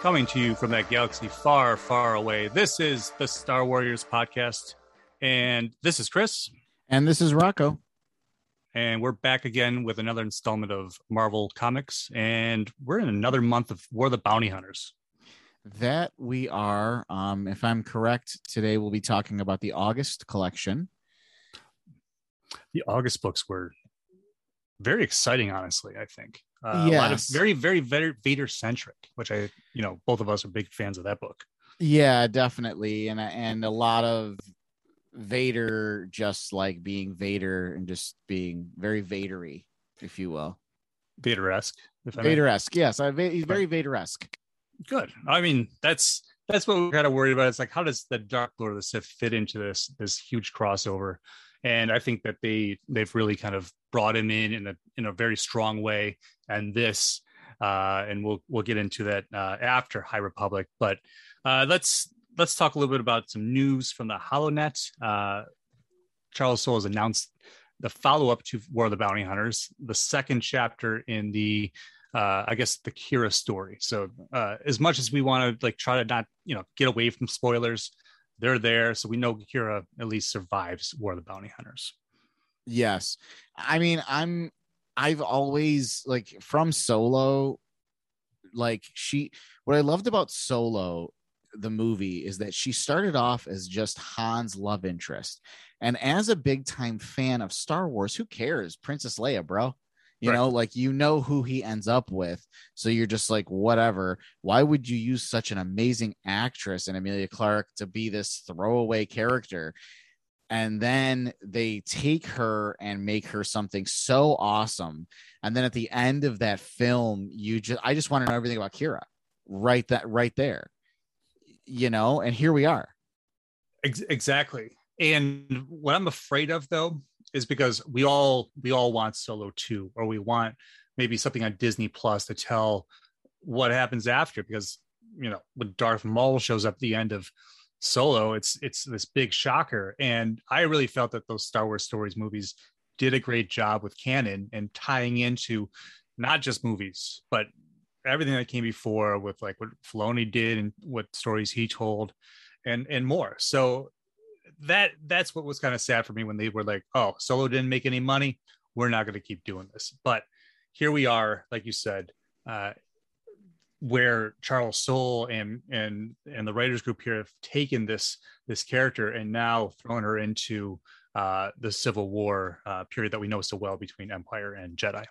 Coming to you from that galaxy far, far away. This is the Star Warriors podcast. And this is Chris. And this is Rocco. And we're back again with another installment of Marvel Comics. And we're in another month of War of the Bounty Hunters. That we are. Um, if I'm correct, today we'll be talking about the August collection. The August books were very exciting, honestly, I think. Uh, yes. A lot of very, very, very Vader centric, which I, you know, both of us are big fans of that book. Yeah, definitely. And, and a lot of Vader just like being Vader and just being very Vadery, if you will. Vader esque. Vader esque, yes. I, he's very Vader esque. Good. I mean, that's that's what we're kind of worried about. It's like, how does the Dark Lord of the Sith fit into this this huge crossover? And I think that they they've really kind of brought him in in a in a very strong way. And this, uh, and we'll we'll get into that uh, after High Republic. But uh, let's let's talk a little bit about some news from the HoloNet. Uh, Charles Soule has announced the follow up to War of the Bounty Hunters, the second chapter in the, uh, I guess, the Qi'ra story. So, uh, as much as we want to like try to not, you know, get away from spoilers, they're there, so we know Qi'ra at least survives War of the Bounty Hunters. Yes, I mean, I'm, I've always like from Solo, like she. What I loved about Solo the movie is that she started off as just Han's love interest. And as a big time fan of Star Wars, who cares? Princess Leia, bro. You right. know, like you know who he ends up with. So you're just like, whatever. Why would you use such an amazing actress and Emilia Clarke to be this throwaway character? And then they take her and make her something so awesome. And then at the end of that film, you just I just want to know everything about Qi'ra Right that right there you know, and here we are. Exactly. And what I'm afraid of though is because we all we all want solo 2 or we want maybe something on Disney Plus to tell what happens after because you know when Darth Maul shows up at the end of Solo it's it's this big shocker and I really felt that those Star Wars stories movies did a great job with canon and tying into not just movies but everything that came before with like what Filoni did and what stories he told and and more. So that that's what was kind of sad for me when they were like, oh, Solo didn't make any money. We're not going to keep doing this. But here we are, like you said, uh, where Charles Soule and and and the writers group here have taken this this character and now thrown her into uh, the Civil War uh, period that we know so well between Empire and Jedi.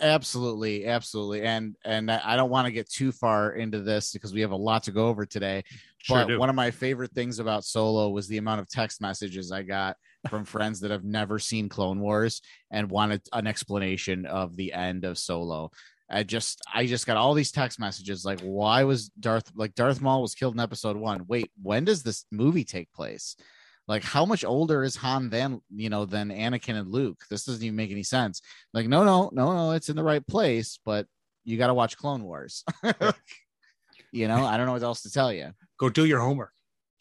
Absolutely, absolutely, and and I don't want to get too far into this because we have a lot to go over today. Sure but do. one of my favorite things about Solo was the amount of text messages I got from friends that have never seen Clone Wars and wanted an explanation of the end of Solo. I just I just got all these text messages like why was Darth like Darth Maul was killed in episode 1. Wait, when does this movie take place? like how much older is Han than you know than Anakin and Luke? This doesn't even make any sense. Like, no, no, no, no, it's in the right place, but you got to watch Clone Wars. you know, I don't know what else to tell you. Go do your homework.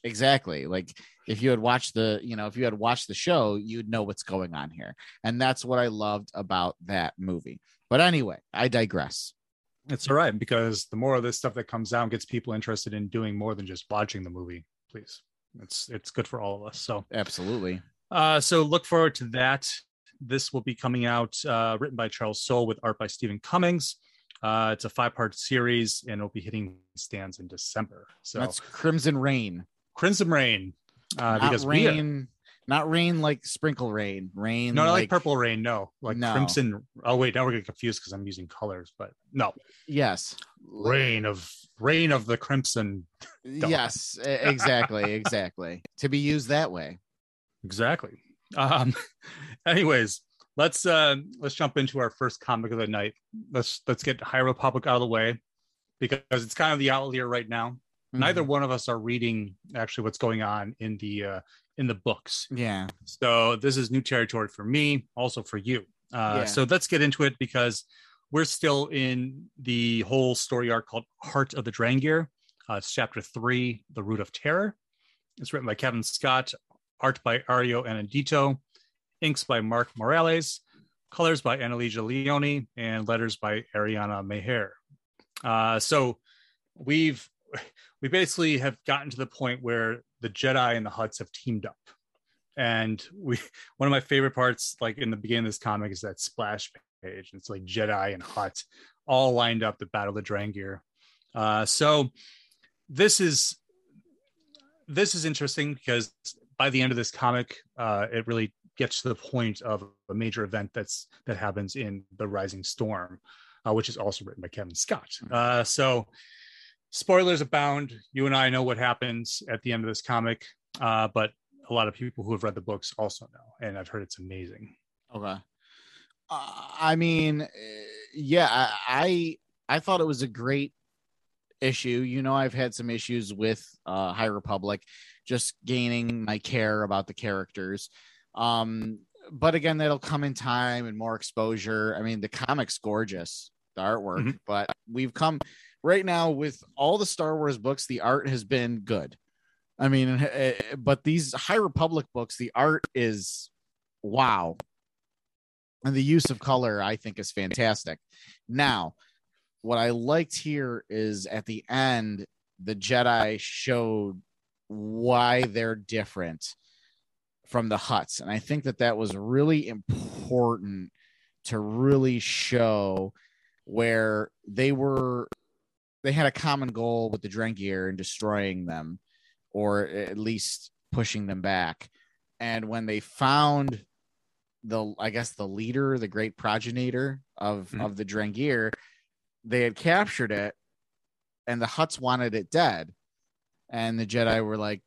Exactly. Like if you had watched the, you know, if you had watched the show, you'd know what's going on here. And that's what I loved about that movie. But anyway, I digress. It's all right because the more of this stuff that comes out gets people interested in doing more than just watching the movie, please it's it's good for all of us. So absolutely. Uh, so look forward to that. This will be coming out, uh, written by Charles Soule with art by Steven Cummings. Uh, it's a five-part series, and it'll be hitting stands in December. So that's Crimson Reign. Crimson Reign. Uh, Not because rain, not rain like sprinkle rain. Rain. No, like, like purple rain. No, like no. crimson. Oh wait, now we're getting confused because I'm using colors, but no. Yes. Rain of rain of the crimson. yes, exactly, exactly. to be used that way. Exactly. Um. Anyways, let's uh let's jump into our first comic of the night. Let's let's get High Republic out of the way because it's kind of the outlier right now. Mm-hmm. Neither one of us are reading actually what's going on in the uh, in the books. Yeah. So this is new territory for me, also for you. Uh, yeah. So let's get into it because we're still in the whole story arc called Heart of the Drengir. Uh, it's chapter three, The Root of Terror. It's written by Cavan Scott, art by Ario Anindito, inks by Mark Morales, colors by Annalisa Leone, and letters by Ariana Maher. Uh, so we've we basically have gotten to the point where the Jedi and the Hutts have teamed up. And we one of my favorite parts, like in the beginning of this comic, is that splash page. It's like Jedi and Hutt all lined up to battle the Drengir. Uh, so this is this is interesting because by the end of this comic, uh, it really gets to the point of a major event that's that happens in the Rising Storm, uh, which is also written by Cavan Scott. Uh, so spoilers abound. You and I know what happens at the end of this comic, uh, but a lot of people who have read the books also know, and I've heard it's amazing. Okay. Uh, I mean, yeah, I, I I thought it was a great issue. You know, I've had some issues with uh, High Republic, just gaining my care about the characters. Um, but again, that'll come in time and more exposure. I mean, the comic's gorgeous, the artwork, mm-hmm. but we've come right now with all the Star Wars books, the art has been good. I mean, eh, eh, but these High Republic books, the art is wow. And the use of color, I think, is fantastic. Now, what I liked here is at the end, the Jedi showed why they're different from the Hutts. And I think that that was really important to really show where they were they had a common goal with the Drengir and destroying them or at least pushing them back. And when they found the I guess the leader, the great progenitor of mm-hmm. of the Drengir, they had captured it and the Hutts wanted it dead. And the Jedi were like,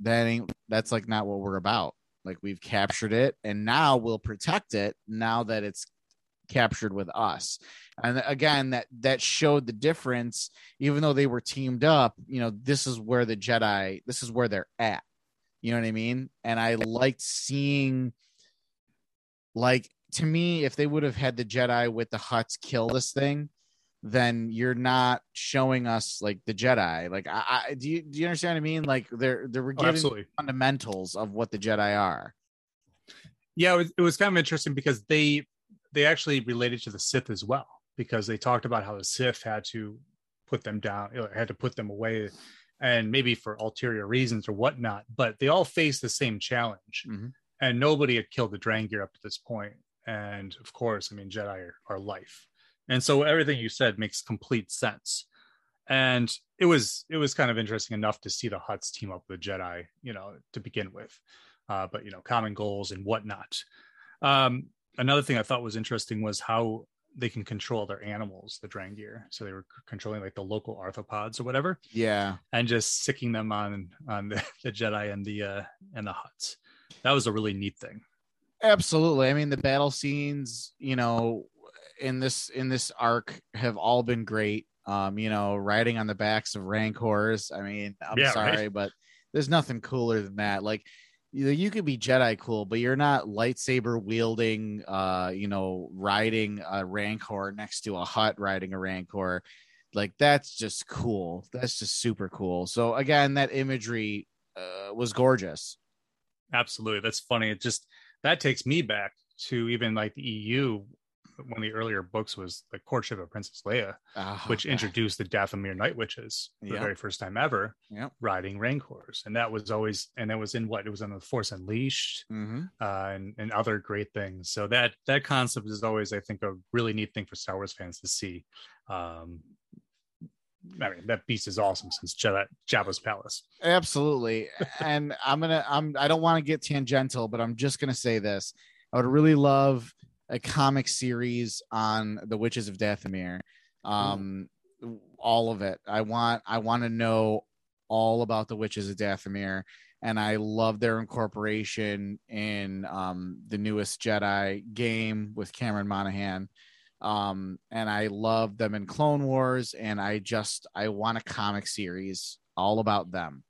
that ain't that's like not what we're about. Like we've captured it and now we'll protect it now that it's captured with us. And again, that that showed the difference. Even though they were teamed up, you know, this is where the Jedi, this is where they're at. You know what I mean? And I liked seeing, like, to me, if they would have had the Jedi with the Hutts kill this thing, then you're not showing us like the Jedi. Like, I, I do you do you understand what I mean? Like, they're they're oh, giving oh, fundamentals of what the Jedi are. Yeah, it was, it was kind of interesting because they they actually related to the Sith as well because they talked about how the Sith had to put them down, had to put them away, and maybe for ulterior reasons or whatnot. But they all faced the same challenge, mm-hmm. and nobody had killed the Drengir up to this point. And of course, I mean, Jedi are, are life, and so everything you said makes complete sense. And it was it was kind of interesting enough to see the Hutts team up with the Jedi, you know, to begin with. Uh, but you know, common goals and whatnot. Um, another thing I thought was interesting was how they can control their animals, the Drengir. So they were controlling like the local arthropods or whatever. Yeah. And just sicking them on on the, the Jedi and the uh and the Hutts. That was a really neat thing. Absolutely. I mean the battle scenes, you know, in this in this arc have all been great. Um, you know, riding on the backs of rancors. I mean, I'm yeah, sorry, right? but there's nothing cooler than that. Like you, you could be Jedi cool, but you're not lightsaber wielding, uh, you know, riding a Rancor next to a Hutt riding a Rancor. Like that's just cool. That's just super cool. So again, that imagery uh, was gorgeous. Absolutely, that's funny. It just that takes me back to even like the EU one of the earlier books was the courtship of Princess Leia, oh, which God. introduced the Dathomir Night Witches for yep. the very first time ever, yep. riding Rancors, and that was always and that was in what it was in the Force Unleashed, mm-hmm. uh, and and other great things. So that that concept is always, I think, a really neat thing for Star Wars fans to see. Um, I mean, that beast is awesome since Jedi, Jabba's palace. Absolutely, and I'm gonna I'm I don't want to get tangential, but I'm just gonna say this. I would really love a comic series on the witches of Dathomir. Um, all of it. I want I want to know all about the witches of Dathomir, and I love their incorporation in um, the newest Jedi game with Cameron Monaghan. Um, and I love them in Clone Wars, and I just I want a comic series all about them.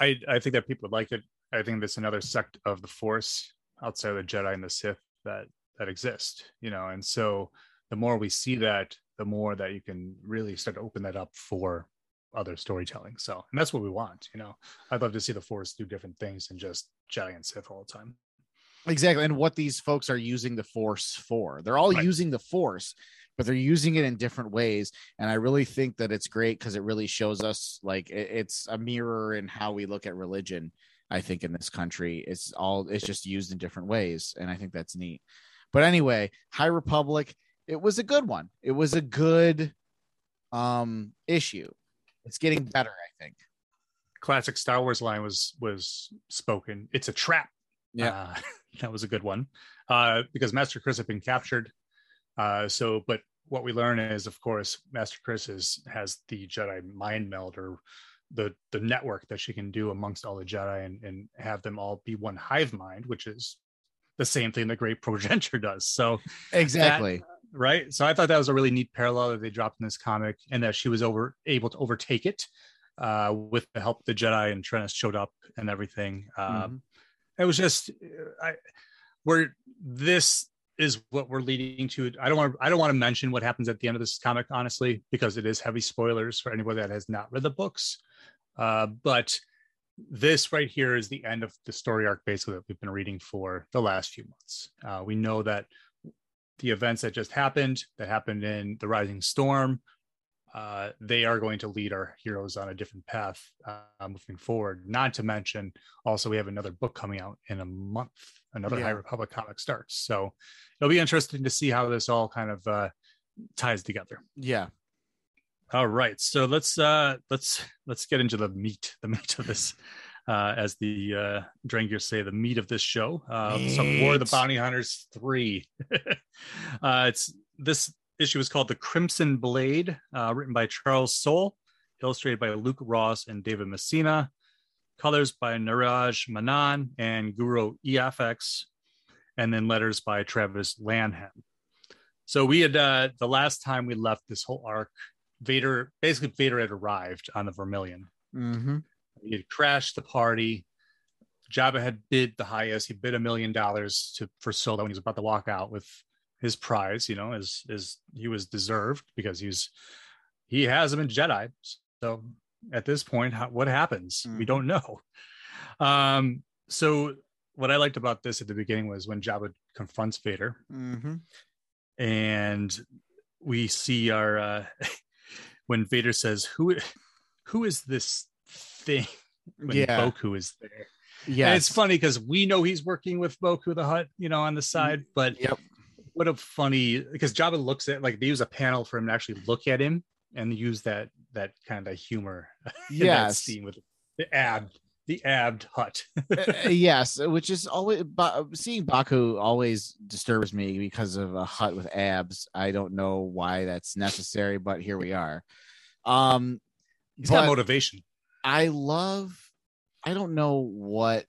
I I think that people would like it. I think that's another sect of the Force outside of the Jedi and the Sith that that exist you know? And so the more we see that the more that you can really start to open that up for other storytelling. So and that's what we want you know? I'd love to see the force do different things than just jedi and sith all the time. Exactly and what these folks are using the force for. They're all right. using the force but they're using it in different ways and i really think that it's great because it really shows us like it's a mirror in how we look at religion i think in this country it's all it's just used in different ways and i think that's neat but anyway high republic it was a good one it was a good um issue it's getting better i think classic Star Wars line was was spoken. It's a trap. Yeah. Uh, that was a good one. Uh, because Master Kriss had been captured. Uh, so, but what we learn is, of course, Master Kriss is has the Jedi mind meld or the the network that she can do amongst all the Jedi and, and have them all be one hive mind, which is the same thing the Great Progenitor does. So exactly. That, right. So I thought that was a really neat parallel that they dropped in this comic and that she was over able to overtake it uh, with the help of the Jedi and Trennis showed up and everything. Uh, mm-hmm. It was just I, where this is what we're leading to. I don't want to, I don't want to mention what happens at the end of this comic, honestly, because it is heavy spoilers for anybody that has not read the books. Uh, but this right here is the end of the story arc, basically that we've been reading for the last few months. Uh, we know that the events that just happened, that happened in the Rising Storm, uh, they are going to lead our heroes on a different path uh, moving forward. Not to mention, also we have another book coming out in a month. Another yeah. High Republic comic starts, so it'll be interesting to see how this all kind of uh, ties together. Yeah. All right, so let's uh, let's let's get into the meat, the meat of this. Uh, as the uh, Drangers say, the meat of this show. Uh, some War of the Bounty Hunters three. uh, it's this issue is called The Crimson Blade, uh, written by Charles Soule, illustrated by Luke Ross and David Messina, colors by Neeraj Menon and Guru EFX, and then letters by Travis Lanham. So we had uh, the last time we left this whole arc, Vader basically Vader had arrived on the Vermilion. Mm-hmm. He had crashed the party. Jabba had bid the highest. He bid a million dollars to for Solo when he was about to walk out with his prize, you know, is is he was deserved because he's he has him in Jedi. So at this point, how, what happens? Mm. We don't know. Um, so what I liked about this at the beginning was when Jabba confronts Vader, mm-hmm. and we see our uh, when Vader says, "Who, who is this thing?" When yeah. Boku is there. Yeah, it's funny because we know he's working with Boku the Hutt, you know, on the side, but yep what a funny because Jabba looks at like they use a panel for him to actually look at him and use that that kind of humor. Yes, scene with the ab the abbed Hutt. uh, uh yes, which is always seeing Baku always disturbs me because of a Hutt with abs. I don't know why that's necessary, but here we are. Um, he's got motivation. I love. I don't know what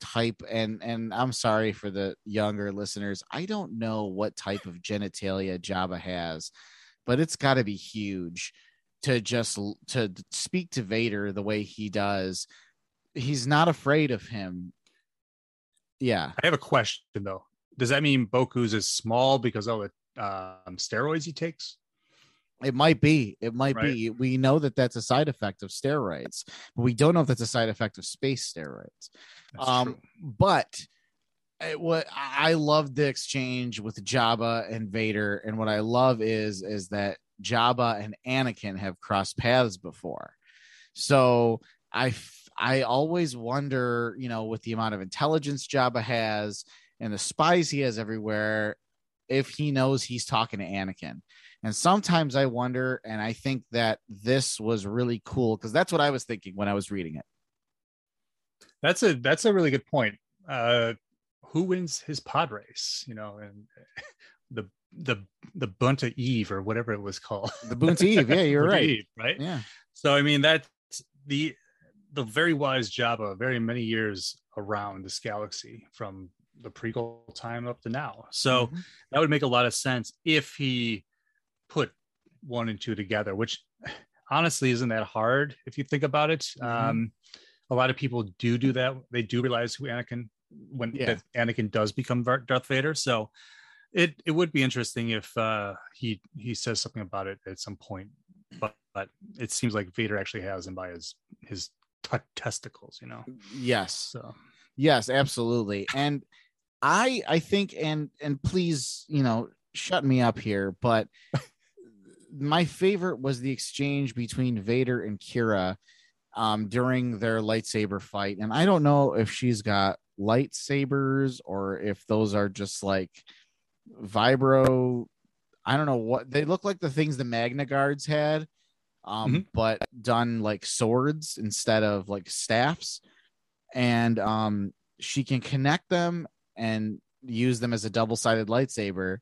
type and and I'm sorry for the younger listeners. I don't know what type of genitalia Jabba has, but it's got to be huge to just to speak to Vader the way he does. He's not afraid of him. Yeah. I have a question though. Does that mean Boku's is small because of the um, steroids he takes? It might be. It might right. be. We know that that's a side effect of steroids, but we don't know if that's a side effect of space steroids. That's um, true. but it, what I love the exchange with Jabba and Vader, and what I love is is that Jabba and Anakin have crossed paths before. So I I always wonder, you know, with the amount of intelligence Jabba has and the spies he has everywhere, if he knows he's talking to Anakin. And sometimes I wonder, and I think that this was really cool because that's what I was thinking when I was reading it. That's a that's a really good point. Uh, who wins his pod race? You know, and the the the Boonta Eve or whatever it was called. The Boonta Eve, yeah, you're right. Eve, right? Yeah. So I mean that's the the very wise Jabba, very many years around this galaxy from the prequel time up to now. So mm-hmm. that would make a lot of sense if he put one and two together, which honestly isn't that hard if you think about it. Mm-hmm. Um, a lot of people do do that. They do realize who Anakin when yeah. Anakin does become Darth Vader. So it it would be interesting if uh, he he says something about it at some point. But, but it seems like Vader actually has him by his his t- testicles. You know. Yes. So. Yes, absolutely. And I I think and and please you know shut me up here, but my favorite was the exchange between Vader and Qi'ra um, during their lightsaber fight. And I don't know if she's got lightsabers or if those are just like vibro. I don't know what they look like the things the Magna Guards had, um, Mhm. but done like swords instead of like staffs. And um, she can connect them and use them as a double sided lightsaber.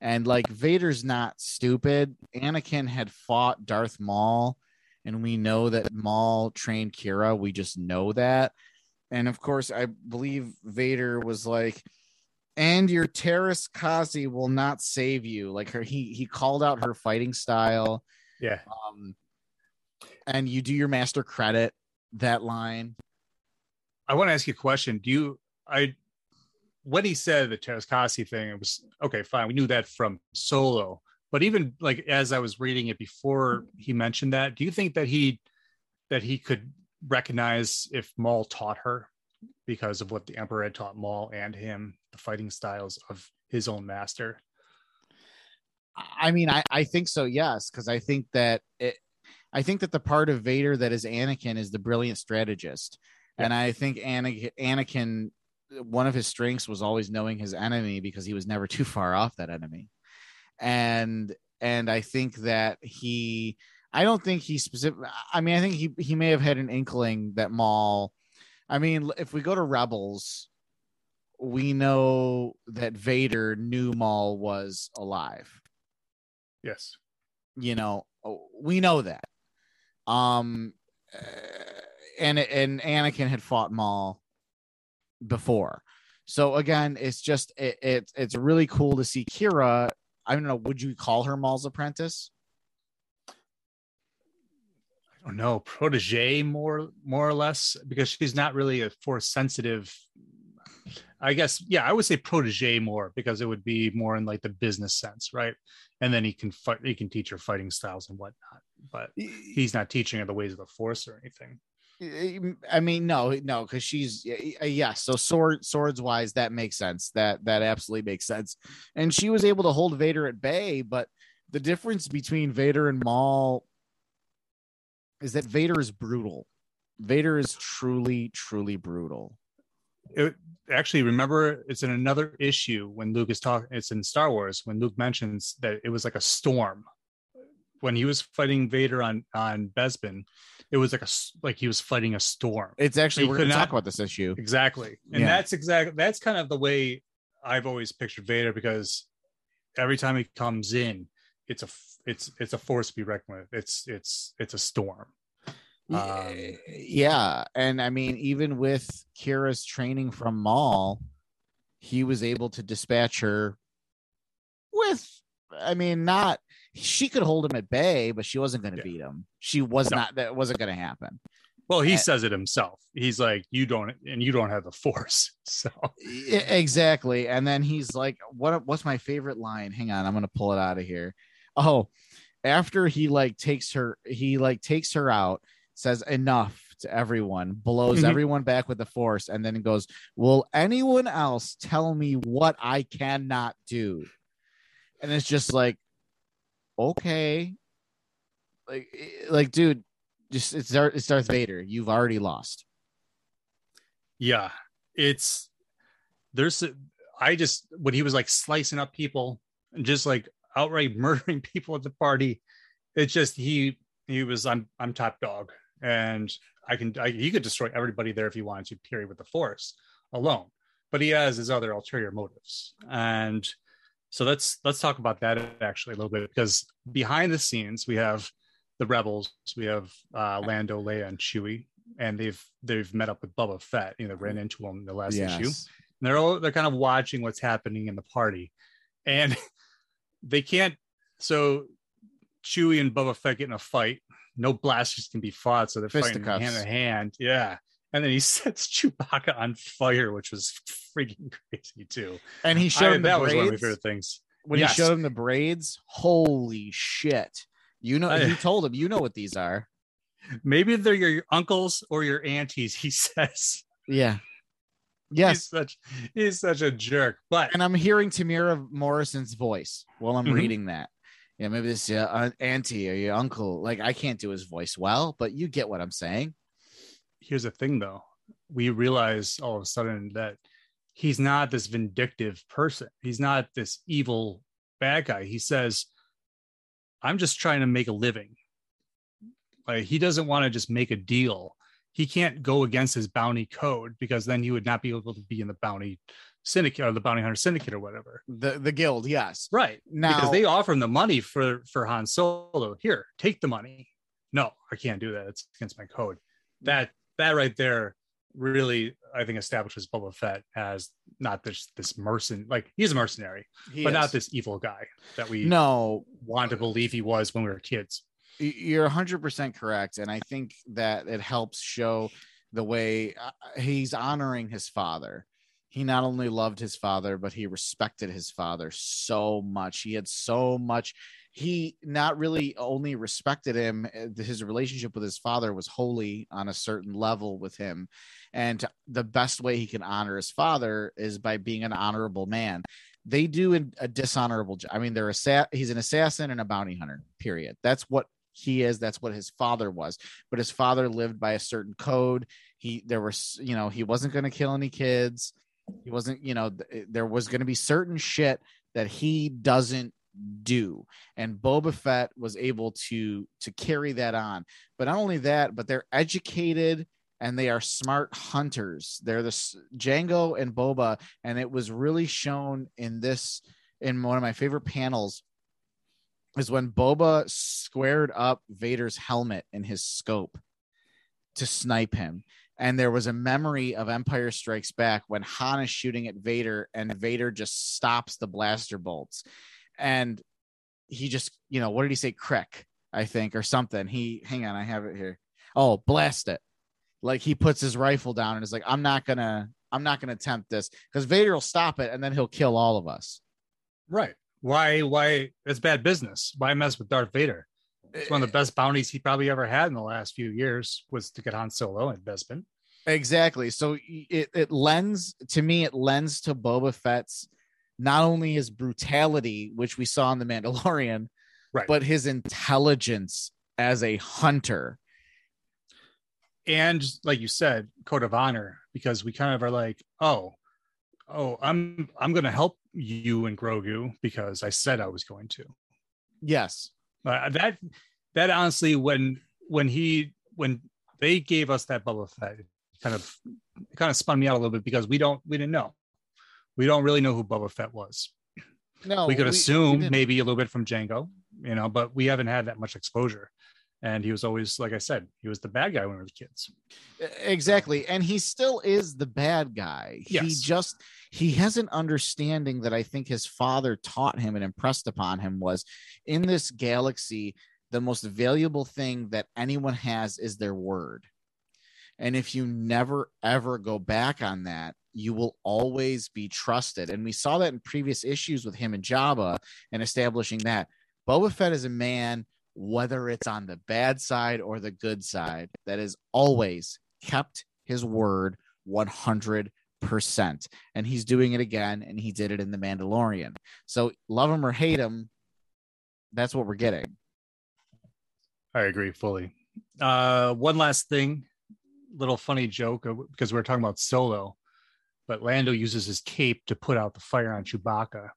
And like Vader's not stupid. Anakin had fought Darth Maul, and we know that Maul trained Qi'ra. We just know that. And of course, I believe Vader was like, and your Teräs Käsi will not save you. Like her, he he called out her fighting style. Yeah. Um, and you do your master credit that line. I want to ask you a question. Do you I when he said the Teräs Käsi thing, it was okay, fine. We knew that from Solo. But even like as I was reading it before he mentioned that, do you think that he that he could recognize if Maul taught her because of what the Emperor had taught Maul and him, the fighting styles of his own master? I mean, I, I think so, yes, because I think that it, I think that the part of Vader that is Anakin is the brilliant strategist, and I think Anakin, Anakin, one of his strengths was always knowing his enemy because he was never too far off that enemy, and and I think that he, I don't think he specific. I mean, I think he he may have had an inkling that Maul. I mean, if we go to Rebels, we know that Vader knew Maul was alive Yes. you know we know that um uh, and and Anakin had fought Maul before so again it's just it, it it's really cool to see Qi'ra I don't know would you call her Maul's apprentice I don't know, protege more more or less, because she's not really a force sensitive. I guess, yeah, I would say protege more because it would be more in like the business sense, right? And then he can fight, he can teach her fighting styles and whatnot, but he's not teaching her the ways of the force or anything. Eh, eh, I mean, no, no, because she's yes. Uh, so sword swords wise, that makes sense. That that absolutely makes sense. And she was able to hold Vader at bay, but the difference between Vader and Maul is that Vader is brutal. Vader is truly, truly brutal. It, actually, remember, it's in another issue when Luke is talking. It's in Star Wars when Luke mentions that it was like a storm when he was fighting Vader on on Bespin. It was like a like he was fighting a storm. It's actually we're going to talk about this issue. Exactly. And Yeah. that's exactly that's kind of the way I've always pictured Vader because every time he comes in, it's a it's it's a force to be reckoned with. It's it's it's a storm. Um, yeah, and I mean, even with Qi'ra's training from Maul, he was able to dispatch her with. I mean, not she could hold him at bay, but she wasn't going to Yeah. beat him. She was No. not. That wasn't going to happen. Well, he Uh, says it himself. He's like, you don't, and you don't have the force. So exactly. And then he's like, "What? What's my favorite line? Hang on, I'm going to pull it out of here." Oh, after he like takes her, he like takes her out, says enough to everyone, blows Mhm. everyone back with the force, and then goes, "Will anyone else tell me what I cannot do?" And it's just like, okay, like, eh, like, dude, just it's Darth, it's Darth Vader. You've already lost. yeah, it's there's I just when he was like slicing up people and just like outright murdering people at the party, it's just he he was I'm I'm top dog and I can I, he could destroy everybody there if he wanted to. Period with the force alone, but he has his other ulterior motives and. So let's let's talk about that actually a little bit because behind the scenes we have the rebels, we have uh, Lando, Leia, and Chewie, and they've they've met up with Boba Fett. You know, ran into him in the last issue. And they're all they're kind of watching what's happening in the party, and they can't. So Chewie and Boba Fett get in a fight. No blasters can be fought, so they're fighting hand in hand. Yeah, and then he sets Chewbacca on fire, which was freaking crazy too. And he I- showed him the that was one of my braids. favorite things. when Yes. he showed him the braids, holy shit. You know, I- he told him, you know what these are. Maybe they're your uncles or your aunties. He says. Yeah. Yes. He's such he's such a jerk. But and I'm hearing Temuera Morrison's voice while I'm Mhm. reading that. Yeah, maybe this uh, auntie or your uncle. Like I can't do his voice well, but you get what I'm saying. Here's the thing though. We realize all of a sudden that he's not this vindictive person. He's not this evil bad guy. He says, I'm just trying to make a living. Like he doesn't want to just make a deal. He can't go against his bounty code because then he would not be able to be in the bounty syndicate or the bounty hunter syndicate or whatever. The the guild, yes. Right. Now because they offer him the money for for Han Solo. Here, take the money. No, I can't do that. It's against my code. That that right there really, I think, establishes Boba Fett as not this this mercenary. Like he's a mercenary, he but is. not this evil guy that we No, want to believe he was when we were kids. you're 100% correct and I think that it helps show the way uh, he's honoring his father. He not only loved his father, but he respected his father so much. He had so much. He not really only respected him, uh, his relationship with his father was holy on a certain level with him. And the best way he can honor his father is by being an honorable man. They do a dishonorable job. I mean, they're assa- he's an assassin and a bounty hunter, period. That's what he is that's what his father was but his father lived by a certain code he there was you know he wasn't going to kill any kids he wasn't you know th- there was going to be certain shit that he doesn't do and Boba Fett was able to to carry that on but not only that but they're educated and they are smart hunters they're the Django and Boba and it was really shown in this in one of my favorite panels is when Boba squared up Vader's helmet in his scope to snipe him. And there was a memory of Empire Strikes Back when Han is shooting at Vader and Vader just stops the blaster bolts. And he just, you know, what did he say? Crick, I think, or something. He, hang on, I have it here. Oh, blast it. Like he puts his rifle down and is like, I'm not gonna, I'm not gonna attempt this because Vader will stop it and then he'll kill all of us. Right. Why? Why? It's bad business. Why mess with Darth Vader? It's one of the best bounties he probably ever had in the last few years was to get Han Solo and Bespin. Exactly. So it, it lends to me, it lends to Boba Fett's not only his brutality, which we saw in The Mandalorian, Right. but his intelligence as a hunter. and like you said code of honor because we kind of are like oh oh i'm i'm going to help you and grogu because i said i was going to Yes. uh, that that honestly when when he when they gave us that Boba Fett kind of kind of spun me out a little bit because we don't we didn't know we don't really know who Boba Fett was. No, we could we assume didn't. maybe a little bit from Django you know but we haven't had that much exposure. And he was always like I said he was the bad guy when we were kids. Exactly. And he still is the bad guy. Yes. he just he has an understanding that i think his father taught him and impressed upon him was in this galaxy the most valuable thing that anyone has is their word and if you never ever go back on that you will always be trusted and we saw that in previous issues with him and jabba and establishing that boba fett is a man whether it's on the bad side or the good side, that has always kept his word 100%. And he's doing it again, and he did it in The Mandalorian. So, love him or hate him, that's what we're getting. I agree fully. Uh, one last thing, little funny joke because we are talking about Solo, but Lando uses his cape to put out the fire on Chewbacca.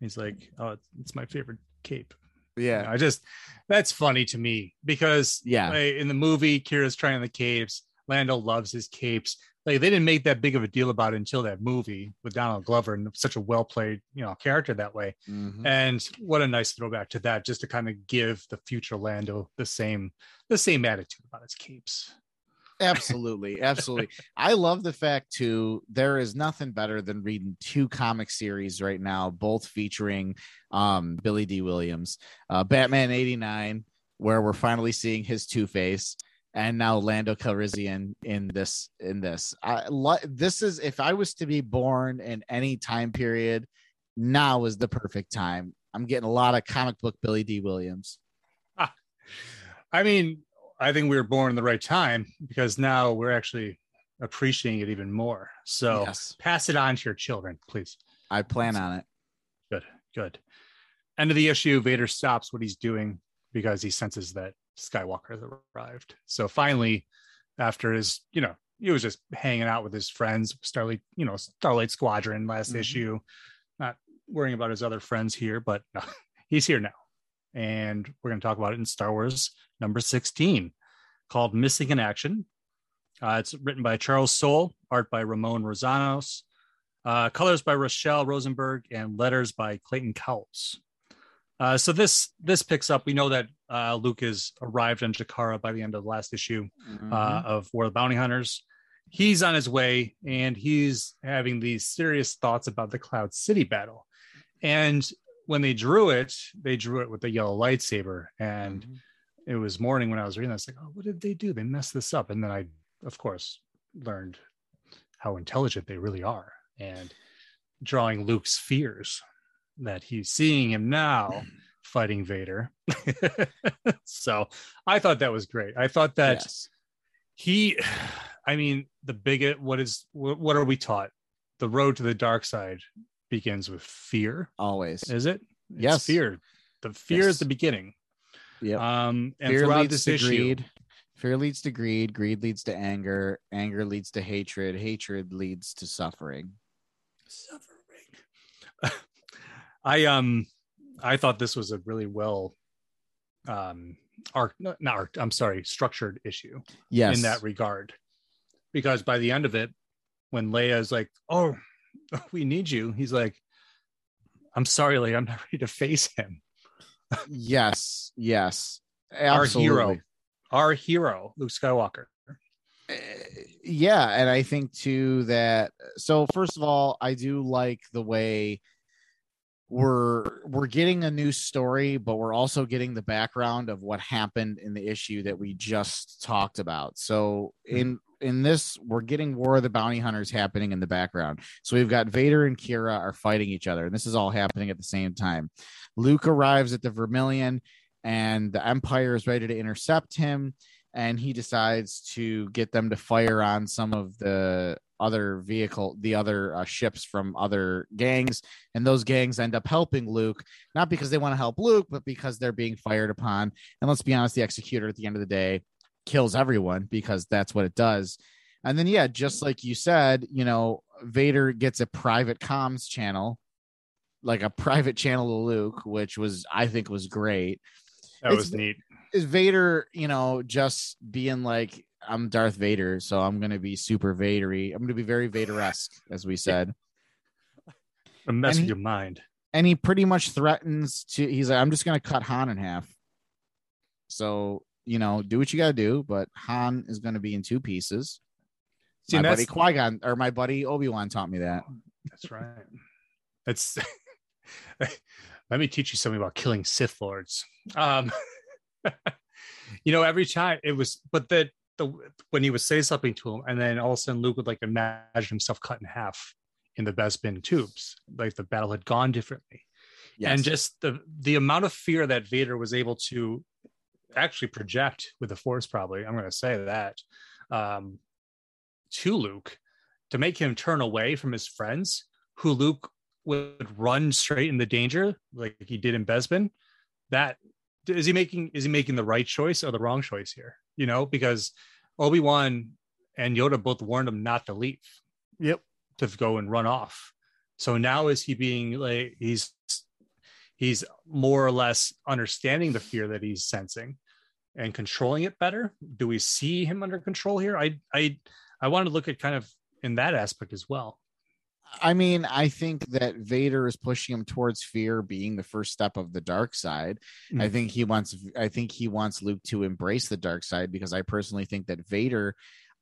He's like, "Oh, it's, my favorite cape." Yeah. I just that's funny to me because Yeah. like, in the movie, Qi'ra's trying the capes. Lando loves his capes. Like they didn't make that big of a deal about it until that movie with Donald Glover and such a well played, you know, character that way. Mhm. And what a nice throwback to that, just to kind of give the future Lando the same the same attitude about his capes. Absolutely. Absolutely. I love the fact, too, there is nothing better than reading two comic series right now, both featuring um, Billy Dee Williams, uh, Batman 89, where we're finally seeing his Two Face. And now Lando Calrissian in this in this. I this is if I was to be born in any time period, now is the perfect time. I'm getting a lot of comic book Billy Dee Williams. I mean, I think we were born in the right time because now we're actually appreciating it even more. So Yes. pass it on to your children, please. I plan on it. Good, good. End of the issue, Vader stops what he's doing because he senses that Skywalker has arrived. So finally, after his, you know, he was just hanging out with his friends, Starlight, you know, Starlight Squadron last Mhm. issue, not worrying about his other friends here, but no, he's here now. And we're going to talk about it in Star Wars number 16 called Missing in Action. Uh, it's written by Charles Soule, art by Ramon Rosanas, uh, colors by Rachelle Rosenberg, and letters by Clayton Cowles. Uh, so this this picks up. We know that uh, Luke has arrived on Jekara by the end of the last issue Mhm. uh, of War of the Bounty Hunters. He's on his way, and he's having these serious thoughts about the Cloud City battle. And when they drew it, they drew it with the yellow lightsaber, and Mhm. it was morning when I was reading. this. like, oh, what did they do? They messed this up. And then I, of course, learned how intelligent they really are, and drawing Luke's fears that he's seeing him now fighting Vader. so I thought that was great. I thought that Yes. he, I mean, the biggest. What is what are we taught? The road to the dark side begins with fear. always. Is it? It's Yes. fear. The fear Yes. is the beginning. Yeah. Um, and Fear throughout leads this to issue, greed. Fear leads to greed. Greed leads to anger. Anger leads to hatred. Hatred leads to suffering. suffering. I um, I thought this was a really well, um, arc not not arc. I'm sorry, structured issue Yes. in that regard, because by the end of it, when Leia is like, "Oh, we need you," he's like, "I'm sorry, Lee, I'm not ready to face him." yes. Yes. Our hero, our hero, Luke Skywalker. Uh, yeah and i think too that so first of all i do like the way we're we're getting a new story but we're also getting the background of what happened in the issue that we just talked about so in in this we're getting war of the bounty hunters happening in the background. So we've got vader and Qi'ra are fighting each other. And this is all happening at the same time. Luke arrives at the vermilion and the empire is ready to intercept him and he decides to get them to fire on some of the other vehicle the other uh, ships from other gangs. And those gangs end up helping luke not because they want to help luke but because they're being fired upon. And let's be honest the executor at the end of the day kills everyone because that's what it does and then yeah just like you said you know vader gets a private comms channel like a private channel to luke which was i think was great That It's- was neat. is Vader, you know, just being like, I'm Darth Vader, so I'm gonna be super Vadery. I'm gonna be very Vader-esque, as we said. A mess with your mind. And he pretty much threatens to he's like, I'm just gonna cut Han in half. So, you know, do what you gotta do, but Han is gonna be in two pieces. See, my buddy Qui-Gon or my buddy Obi-Wan taught me that. That's right. That's let me teach you something about killing Sith lords. Um, you know, every time it was, but the the when he would say something to him, and then all of a sudden Luke would like imagine himself cut in half in the Bespin tubes, like the battle had gone differently, and just the the amount of fear that Vader was able to actually project with the Force, probably I'm going to say that um, to Luke to make him turn away from his friends who Luke would run straight in the danger like he did in Bespin. That is he making is he making the right choice or the wrong choice here? You know, because Obi-Wan and Yoda both warned him not to leave. Yep. To go and run off. So now is he being like he's he's more or less understanding the fear that he's sensing and controlling it better? Do we see him under control here? I I I want to look at kind of in that aspect as well. I mean, I think that Vader is pushing him towards fear being the first step of the dark side. I Mm. think he wants I think he wants Luke to embrace the dark side because I personally think that Vader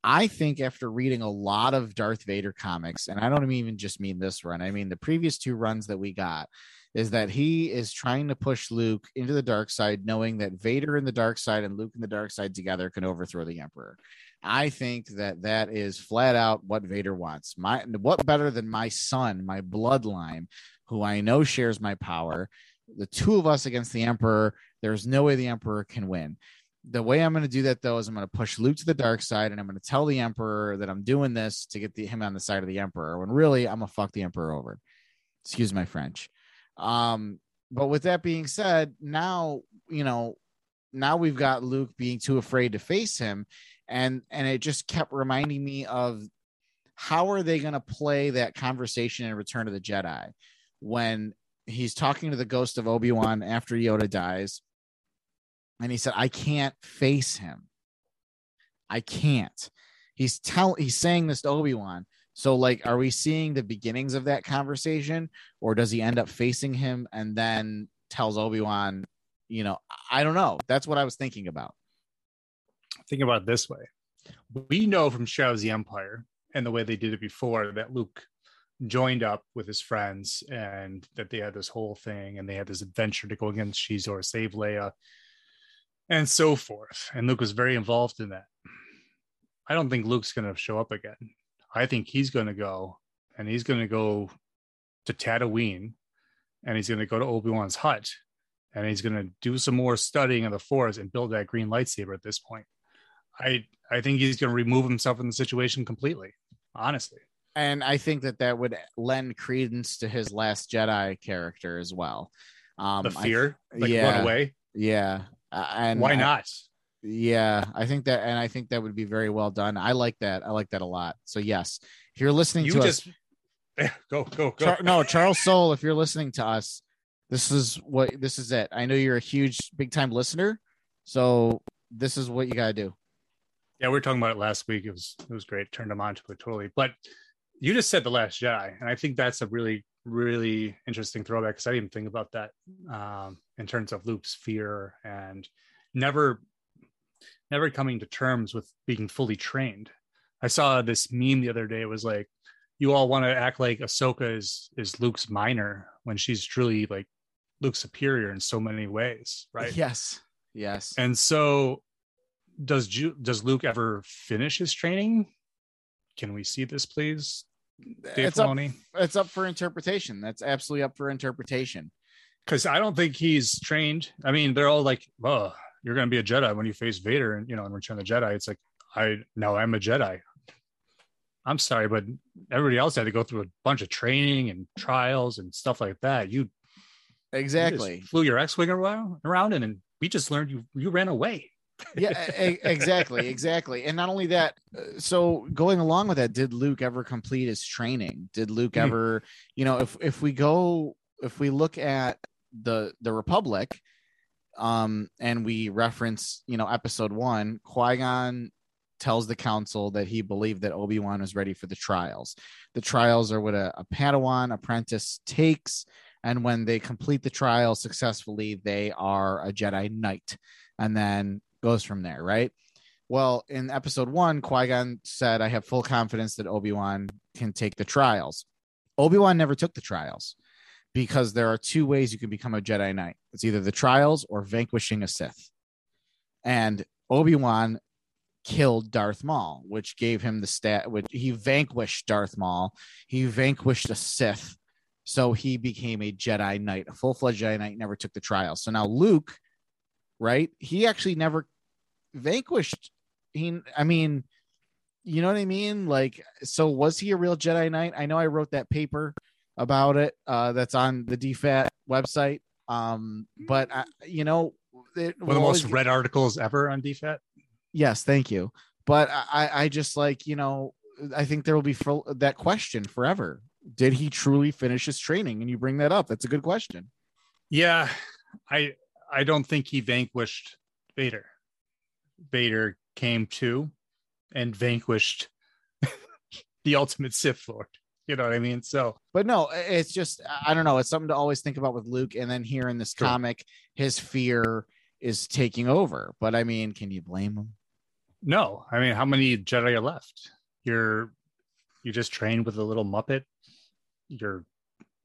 I think after reading a lot of Darth Vader comics, and I don't even just mean this run, I mean the previous two runs that we got, is that he is trying to push Luke into the dark side, knowing that Vader in the dark side and Luke in the dark side together can overthrow the Emperor. I think that that is flat out what Vader wants. My what better than my son, my bloodline, who I know shares my power. The two of us against the Emperor. There's no way the Emperor can win. The way I'm going to do that though is I'm going to push Luke to the dark side, and I'm going to tell the Emperor that I'm doing this to get the, him on the side of the Emperor. When really I'm gonna fuck the Emperor over. Excuse my French. Um, but with that being said, now you know, now we've got Luke being too afraid to face him, and and it just kept reminding me of how are they going to play that conversation in Return of the Jedi when he's talking to the ghost of Obi Wan after Yoda dies, and he said, "I can't face him. I can't." He's telling, he's saying this to Obi Wan. So, like, are we seeing the beginnings of that conversation, or does he end up facing him and then tells Obi Wan, you know, I don't know. That's what I was thinking about. Think about it this way: we know from Shadows of the Empire and the way they did it before that Luke joined up with his friends and that they had this whole thing and they had this adventure to go against Xizor, save Leia, and so forth. And Luke was very involved in that. I don't think Luke's going to show up again. I think he's going to go and he's going to go to Tatooine and he's going to go to Obi Wan's hut and he's going to do some more studying of the forest and build that green lightsaber at this point. I I think he's going to remove himself from the situation completely, honestly. And I think that that would lend credence to his Last Jedi character as well. Um, the fear, I, like yeah, run away. Yeah, uh, and why not? Yeah, I think that, and I think that would be very well done. I like that. I like that a lot. So yes, if you're listening you to just us, go go go. Char- no, Charles Soule, if you're listening to us, this is what this is it. I know you're a huge, big time listener, so this is what you gotta do. Yeah, we were talking about it last week. It was it was great. Turned them on to it totally. But you just said the Last Jedi, and I think that's a really really interesting throwback because I didn't think about that um, in terms of Luke's fear and never never coming to terms with being fully trained. I saw this meme the other day. It was like, you all want to act like Ahsoka is is Luke's minor when she's truly like Luke's superior in so many ways, right? Yes, yes. And so, does Ju- does Luke ever finish his training? Can we see this, please? Dave it's Filoni? up, it's up for interpretation. That's absolutely up for interpretation. Because I don't think he's trained. I mean, they're all like, "Oh, you're going to be a Jedi when you face Vader and you know in Return of the Jedi. It's like I now I'm a Jedi. I'm sorry, but everybody else had to go through a bunch of training and trials and stuff like that. You exactly you flew your X-wing around, around and, and we just learned you you ran away. yeah, exactly, exactly. And not only that, uh, so going along with that, did Luke ever complete his training? Did Luke mm-hmm. ever, you know, if if we go if we look at the the Republic, um, and we reference, you know, episode one, Qui Gon tells the council that he believed that Obi Wan was ready for the trials. The trials are what a, a Padawan apprentice takes, and when they complete the trial successfully, they are a Jedi Knight, and then goes from there, right? Well, in episode one, Qui Gon said, I have full confidence that Obi Wan can take the trials. Obi Wan never took the trials because there are two ways you can become a Jedi Knight. It's either the trials or vanquishing a Sith. And Obi-Wan killed Darth Maul, which gave him the stat which he vanquished Darth Maul. He vanquished a Sith. So he became a Jedi Knight, a full-fledged Jedi Knight, never took the trials. So now Luke, right? He actually never vanquished he I mean, you know what I mean? Like, so was he a real Jedi Knight? I know I wrote that paper about it uh, that's on the DFAT website. Um, but I, you know, it, one of the most read articles ever on DFAT. Yes, thank you. But I, I just like you know, I think there will be for, that question forever. Did he truly finish his training? And you bring that up. That's a good question. Yeah, I I don't think he vanquished Vader. Vader came to and vanquished the ultimate Sith Lord. You know what I mean? So, but no, it's just I don't know. It's something to always think about with Luke, and then here in this True. comic, his fear is taking over. But I mean, can you blame him? No, I mean, how many Jedi are left? You're you just trained with a little Muppet. Your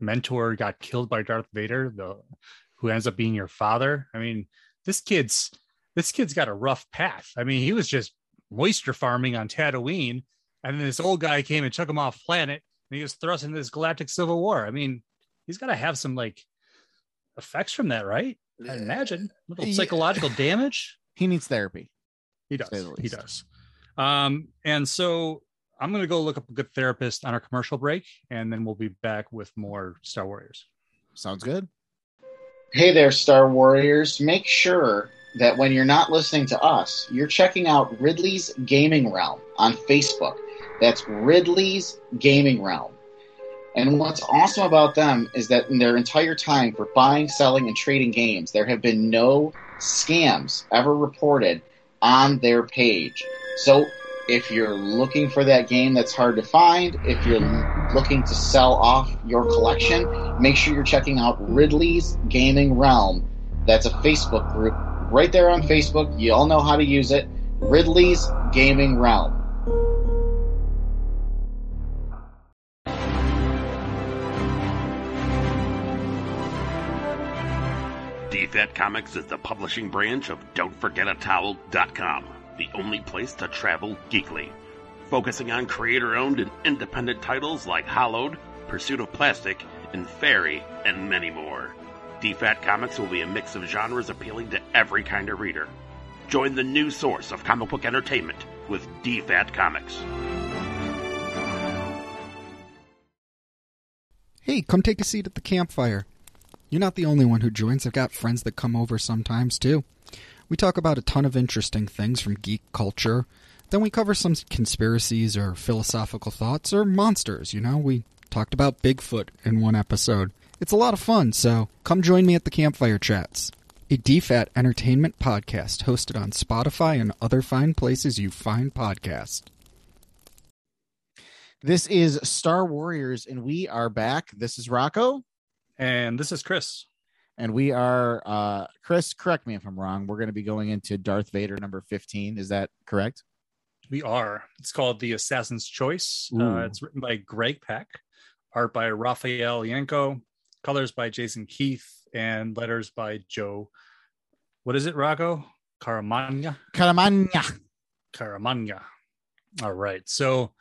mentor got killed by Darth Vader, the who ends up being your father. I mean, this kid's this kid's got a rough path. I mean, he was just moisture farming on Tatooine, and then this old guy came and took him off planet and he was thrust into this galactic civil war. I mean, he's got to have some like effects from that, right? I imagine a little psychological damage. he needs therapy. He does. He does. Um, and so I'm going to go look up a good therapist on our commercial break, and then we'll be back with more Star Warriors. Sounds good. Hey there, Star Warriors. Make sure that when you're not listening to us, you're checking out Ridley's Gaming Realm on Facebook. That's Ridley's Gaming Realm. And what's awesome about them is that in their entire time for buying, selling, and trading games, there have been no scams ever reported on their page. So if you're looking for that game that's hard to find, if you're looking to sell off your collection, make sure you're checking out Ridley's Gaming Realm. That's a Facebook group right there on Facebook. You all know how to use it. Ridley's Gaming Realm. DFAT Comics is the publishing branch of Don'tForgetATowel.com the only place to travel geekly. Focusing on creator owned and independent titles like Hollowed, Pursuit of Plastic, and Fairy, and many more. DFAT Comics will be a mix of genres appealing to every kind of reader. Join the new source of comic book entertainment with DFAT Comics. Hey, come take a seat at the campfire. You're not the only one who joins. I've got friends that come over sometimes, too. We talk about a ton of interesting things from geek culture. Then we cover some conspiracies or philosophical thoughts or monsters, you know? We talked about Bigfoot in one episode. It's a lot of fun, so come join me at the Campfire Chats, a DFAT entertainment podcast hosted on Spotify and other fine places you find podcasts. This is Star Warriors, and we are back. This is Rocco. And this is Chris. And we are uh chris correct me if i'm wrong. We're going to be going into darth vader number 15 is that correct? We are. It's called the assassin's choice. Uh, it's written by greg pak art by Raffaele Ienco colors by jason keith and letters by joe what is it Rocco? caramagna? Caramagna. Caramagna. All right. So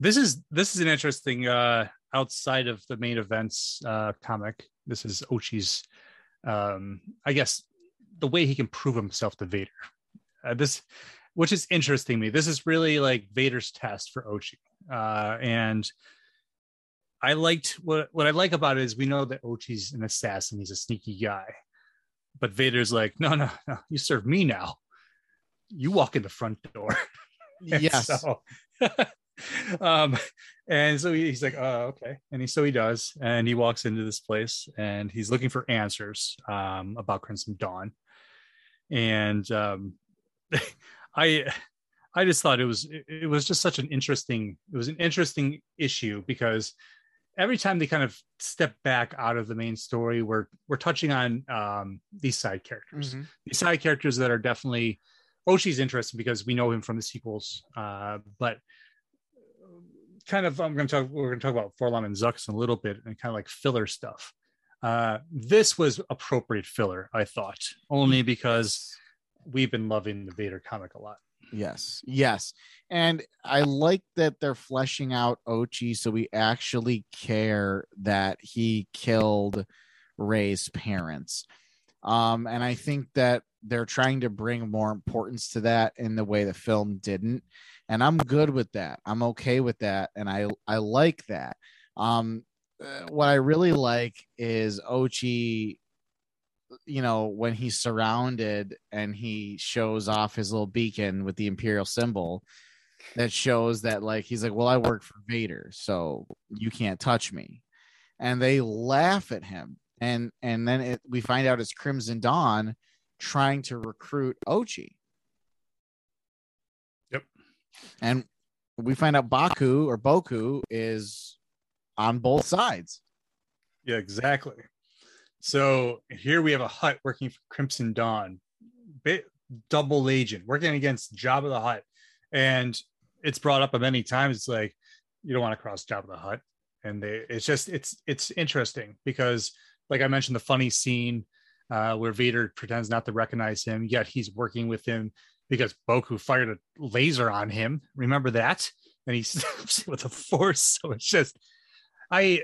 this is this is an interesting uh outside of the main events uh comic this is ochi's um, I guess the way he can prove himself to Vader. Uh, this, which is interesting to me. This is really like Vader's test for Ochi, uh, and I liked what what I like about it is we know that Ochi's an assassin. He's a sneaky guy, but Vader's like, no, no, no. You serve me now. You walk in the front door. yes. So, um, and so he's like, oh, okay. And he, so he does. And he walks into this place and he's looking for answers um, about Crimson Dawn. And um, I, I just thought it was, it was just such an interesting, it was an interesting issue because every time they kind of step back out of the main story, we're, we're touching on um, these side characters, mm-hmm. these side characters that are definitely, Ochi's interesting because we know him from the sequels. Uh, but kind of I'm going to talk. We're going to talk about 4-LOM and Zuckuss in a little bit, and kind of like filler stuff. Uh, this was appropriate filler, I thought, only because we've been loving the Vader comic a lot. Yes, yes, and I like that they're fleshing out Ochi, so we actually care that he killed Rey's parents. Um, and I think that they're trying to bring more importance to that in the way the film didn't and I'm good with that. I'm okay with that, and I I like that. Um, uh, what I really like is Ochi. You know, when he's surrounded and he shows off his little beacon with the Imperial symbol, that shows that like he's like, well, I work for Vader, so you can't touch me, and they laugh at him, and and then it, we find out it's Crimson Dawn trying to recruit Ochi and we find out Baku or Boku is on both sides. Yeah, exactly. So here we have a Hutt working for Crimson Dawn, double agent working against Jabba the Hutt, and it's brought up many times. It's like you don't want to cross Jabba the Hutt, and they, it's just it's it's interesting because, like I mentioned, the funny scene uh, where Vader pretends not to recognize him, yet he's working with him because Boku fired a laser on him. Remember that? And he snaps with a force. So it's just, I,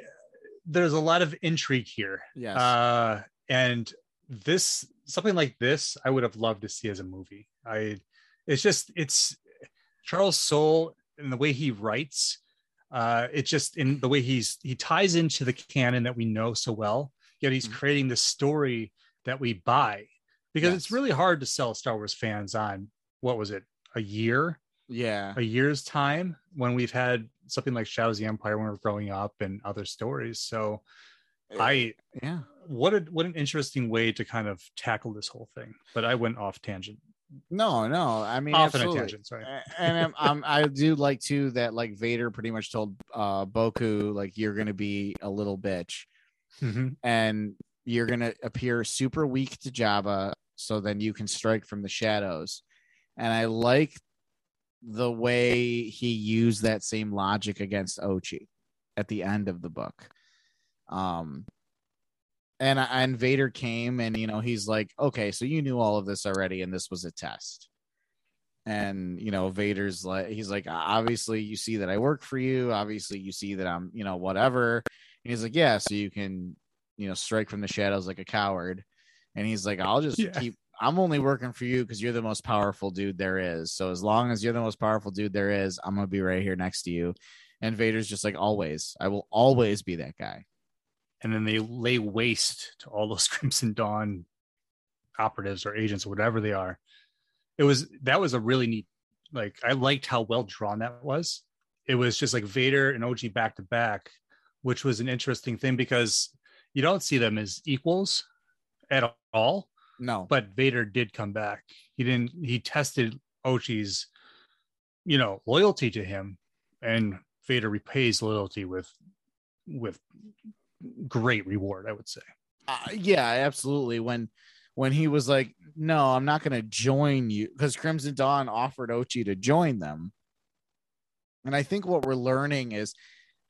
there's a lot of intrigue here. Yes. Uh, and this, something like this, I would have loved to see as a movie. I it's just it's Charles Soule and the way he writes. Uh, it just in the way he's he ties into the canon that we know so well. Yet he's Mhm. creating the story that we buy because it's really hard to sell Star Wars fans on what was it a year Yeah. a year's time when we've had something like Shadows of the Empire when we we're growing up and other stories. So I yeah. what a what an interesting way to kind of tackle this whole thing. But I went off tangent. No, no. I mean, off on a tangent, sorry. And um, um, I do like too that like Vader pretty much told uh Boku like you're gonna be a little bitch Mhm. and you're gonna appear super weak to Jabba, so then you can strike from the shadows. And I like the way he used that same logic against Ochi at the end of the book. Um and and Vader came and you know he's like, okay, so you knew all of this already, and this was a test. And you know, Vader's like, he's like, obviously you see that I work for you. Obviously you see that I'm, you know, whatever. And he's like, yeah, so you can, you know, strike from the shadows like a coward. And he's like, I'll just Yeah. keep. I'm only working for you because you're the most powerful dude there is. So as long as you're the most powerful dude there is, I'm gonna be right here next to you. And Vader's just like, always, I will always be that guy. And then they lay waste to all those Crimson Dawn operatives or agents or whatever they are. It was that was a really neat like I liked how well drawn that was. It was just like Vader and Ochi back to back, which was an interesting thing because you don't see them as equals at all. No, but Vader did come back. He didn't. He tested Ochi's, you know, loyalty to him, and Vader repays loyalty with, with great reward. I would say. uh, yeah, absolutely. When when he was like, "No, I'm not going to join you," because Crimson Dawn offered Ochi to join them, and I think what we're learning is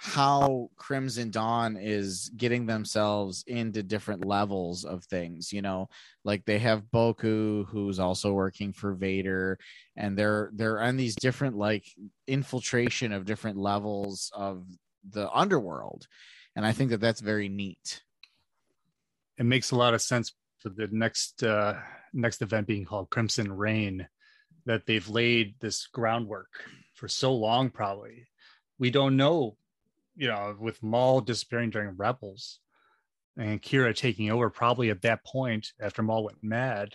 how Crimson Dawn is getting themselves into different levels of things. You know, like they have Boku, who's also working for Vader, and they're they're on these different like infiltration of different levels of the underworld, and I think that that's very neat. It makes a lot of sense for the next uh, next event being called Crimson Reign that they've laid this groundwork for so long. Probably we don't know, you know, with Maul disappearing during Rebels, and Qi'ra taking over probably at that point after Maul went mad.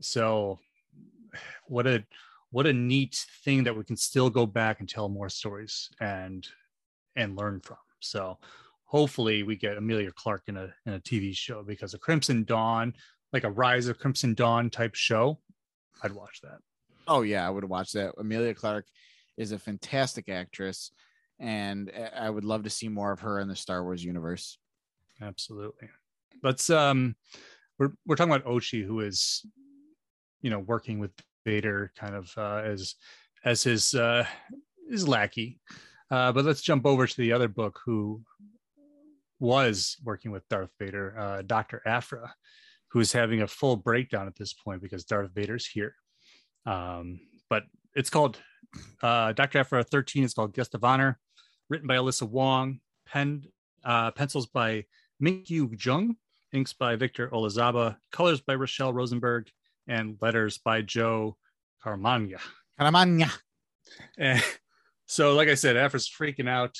So what a what a neat thing that we can still go back and tell more stories and and learn from. So hopefully we get Emilia Clarke in a in a TV show because a Crimson Dawn, like a Rise of Crimson Dawn type show, I'd watch that. Oh yeah, I would watch that. Emilia Clarke is a fantastic actress, and I- would love to see more of her in the Star Wars universe. Absolutely. Let's um we're we're talking about Ochi who is you know working with Vader kind of uh as as his uh his lackey. Uh but let's jump over to the other book who was working with Darth Vader, uh Dr. Aphra, who's having a full breakdown at this point because Darth Vader's here. Um but it's called uh Dr. Aphra 13 is called Guest of Honor, written by Alyssa Wong, penned uh pencils by Minkyu Jung, inks by Victor Olazaba, colors by Rachelle Rosenberg, and letters by Joe Caramagna. Caramagna. And so, like I said, Aphra's freaking out.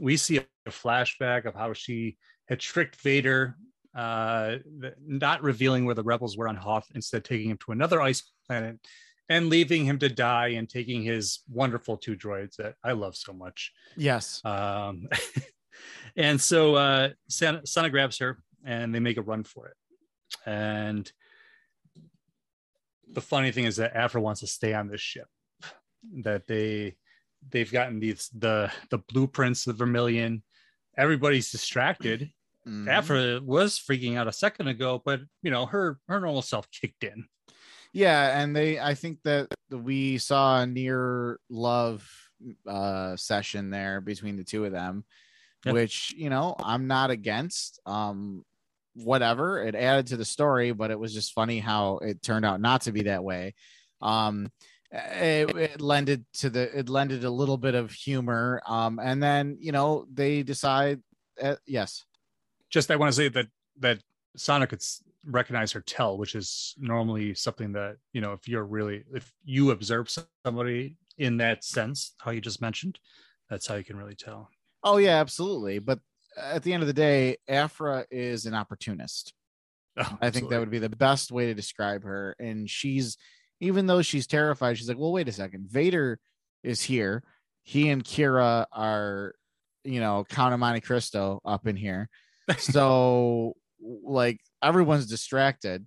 We see a flashback of how she had tricked Vader, uh, not revealing where the rebels were on Hoth, instead taking him to another ice planet and leaving him to die and taking his wonderful two droids that I love so much. Yes. Um, and so uh, Sana, Sana grabs her and they make a run for it. And the funny thing is that Aphra wants to stay on this ship. That they they've gotten these the the blueprints of Vermilion. Everybody's distracted. Mhm. Aphra was freaking out a second ago, but you know her her normal self kicked in. Yeah, and they I think that we saw a near love uh session there between the two of them, Yeah. which, you know, I'm not against. Um whatever, it added to the story, but it was just funny how it turned out not to be that way. Um it, it lended to the it lended a little bit of humor um and then you know they decide uh, yes Just I want to say that that Sana could s- recognize her tell, which is normally something that you know if you're really if you observe somebody in that sense, how you just mentioned, that's how you can really tell. Oh yeah, absolutely. But at the end of the day, Aphra is an opportunist. Oh, I think that would be the best way to describe her. And she's, even though she's terrified, she's like, well, wait a second. Vader is here. He and Qi'ra are, you know, Count of Monte Cristo up in here. So, like, everyone's distracted.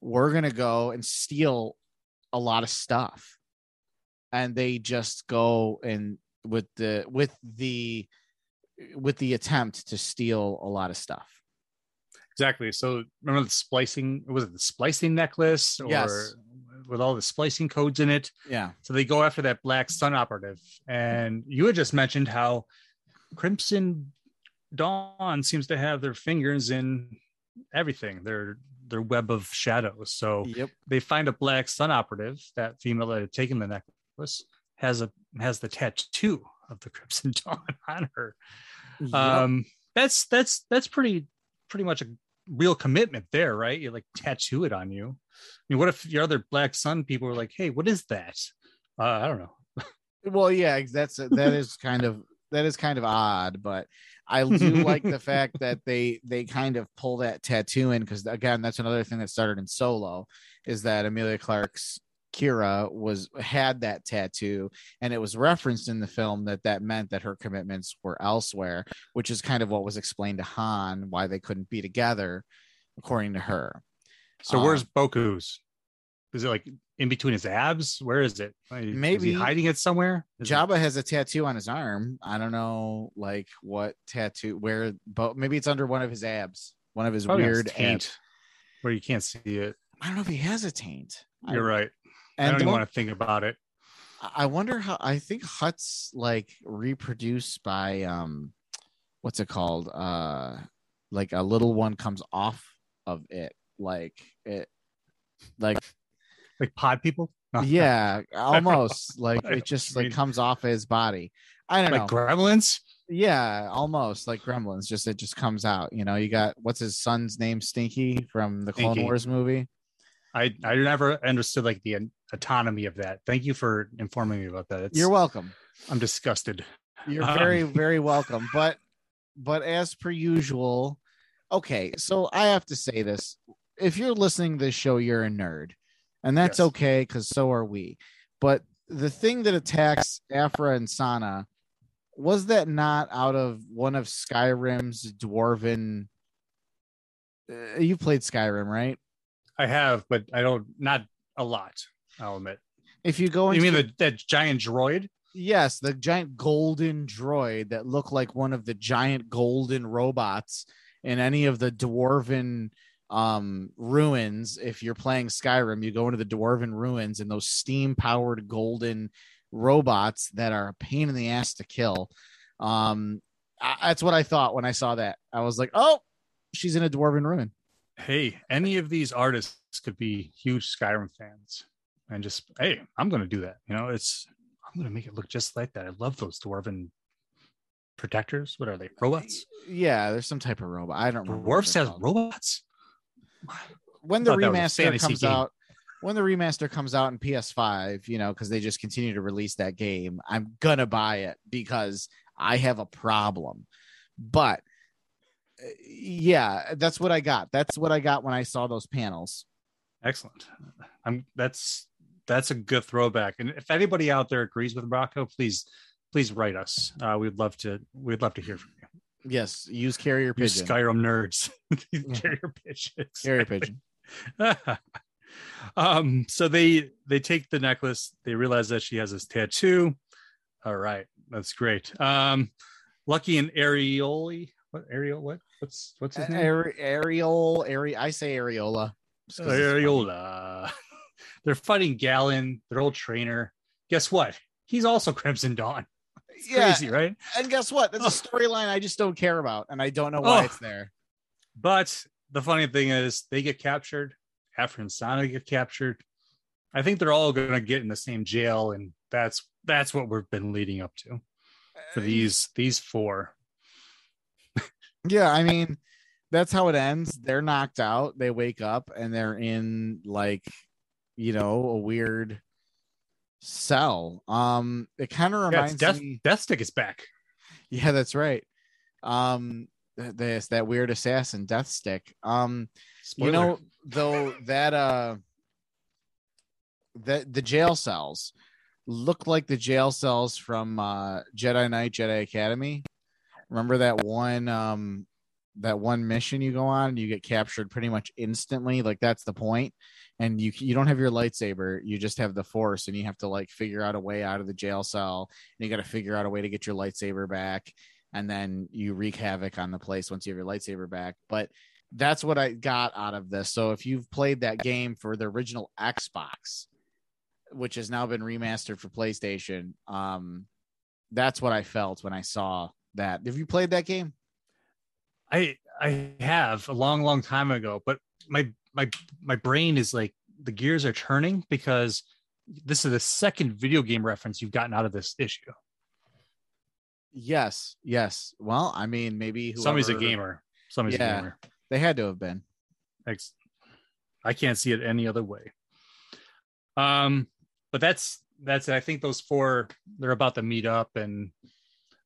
We're going to go and steal a lot of stuff. And they just go and with the, with the, with the attempt to steal a lot of stuff. Exactly. So remember the splicing? Was it the splicing necklace or Yes. with all the splicing codes in it? Yeah. So they go after that Black Sun operative. And you had just mentioned how Crimson Dawn seems to have their fingers in everything. Their their web of shadows. So Yep. they find a Black Sun operative. That female that had taken the necklace has a has the tattoo of the Crimson Dawn on her. Yep. Um, that's that's that's pretty pretty much a real commitment there, right? You like tattoo it on you. I mean, what if your other Black Sun people were like, "Hey, what is that?" Uh, I don't know. well yeah that's that is kind of that is kind of odd but i do like the fact that they they kind of pull that tattoo in because again that's another thing that started in solo is that emilia clarke's qi'ra was had that tattoo and it was referenced in the film that that meant that her commitments were elsewhere which is kind of what was explained to han why they couldn't be together according to her So Um, where's Boku's? Is it like in between his abs? Where is it? Like, is Maybe- hiding it somewhere. Is it- Jabba has a tattoo on his arm. I don't know, like what tattoo, where, but maybe it's under one of his abs, one of his probably weird taint, abs. where you can't see it. I don't know if he has a taint. You're right. I And don't even don't- want to think about it. I wonder how. I think Hutts like reproduced by um, what's it called? Uh, like a little one comes off of it, like it, like Like pod people. yeah, almost like it just like comes off his body. I don't know. like gremlins. Yeah, almost like Gremlins. Just it just comes out. You know, you got what's his son's name, Stinky from the Clone Stinky. Wars movie. I I never understood like the autonomy of that. Thank you for informing me about that. It's, You're welcome. I'm disgusted. You're Um, very very welcome. But but as per usual, okay. So I have to say this: if you're listening to this show, you're a nerd, and that's Yes. okay because so are we. But the thing that attacks Aphra and Sana was that not out of one of Skyrim's dwarven? Uh, you played Skyrim, right? I have, but I don't not a lot. I'll admit. If you go into You mean the, that giant droid? yes, the giant golden droid that looked like one of the giant golden robots in any of the dwarven um ruins. If you're playing Skyrim, you go into the dwarven ruins and those steam powered golden robots that are a pain in the ass to kill. Um, I, that's what I thought when I saw that. I was like, oh, she's in a dwarven ruin. Hey, any of these artists could be huge Skyrim fans, and just hey, I'm to do that. You know, it's I'm to make it look just like that. I love those dwarven protectors. What are they? Robots? Yeah, there's some type of robot. I don't remember. they're has robots. When the thought that was a remaster comes game. out when the remaster comes out in ps5 you know because they just continue to release that game i'm gonna buy it because i have a problem but uh, yeah that's what i got that's what i got when i saw those panels Excellent. I'm that's that's a good throwback. And if anybody out there agrees with Rocco, please please write us. Uh, we'd love to we'd love to hear from you. Yes use carrier pigeon. Skyrim nerds. Carrier pigeon. carrier pigeon. Um so they they take the necklace. They realize that she has this tattoo. All right that's great. Um lucky and arioli what ariel what what's what's his name? Ari- Ariel, Ari- I say 'cause ariola they're fighting gallon their old trainer. Guess what? He's also crimson dawn it's Yeah, crazy right and guess what? That's a Oh. storyline I just don't care about, and I don't know why Oh. it's there. But the funny thing is, they get captured. After and Sana get captured. I think they're all going to get in the same jail, and that's that's what we've been leading up to Uh, for these these four. Yeah, I mean, that's how it ends. They're knocked out. They wake up and they're in like, you know, a weird cell. Um, it kind of reminds it's Death, me. Death Stick is back. Yeah, that's right. Um, th- this that weird assassin, Death Stick. Um, Spoiler. you know, though that uh, that the jail cells look like the jail cells from uh Jedi Knight, Jedi Academy. Remember that one um that one mission you go on and you get captured pretty much instantly like that's the point and you you don't have your lightsaber you just have the force and you have to like figure out a way out of the jail cell and you got to figure out a way to get your lightsaber back and then you wreak havoc on the place once you have your lightsaber back. But that's what I got out of this. So if you've played that game for the original Xbox which has now been remastered for PlayStation um that's what I felt when I saw that. Have you played that game? I I have a long, long time ago, but my my my brain is like the gears are turning because this is the second video game reference you've gotten out of this issue. Yes, yes. Well, I mean, maybe Somebody's a gamer. Somebody's Yeah. a gamer. They had to have been. I can't see it any other way. Um, but that's that's I think those four they're about to meet up, and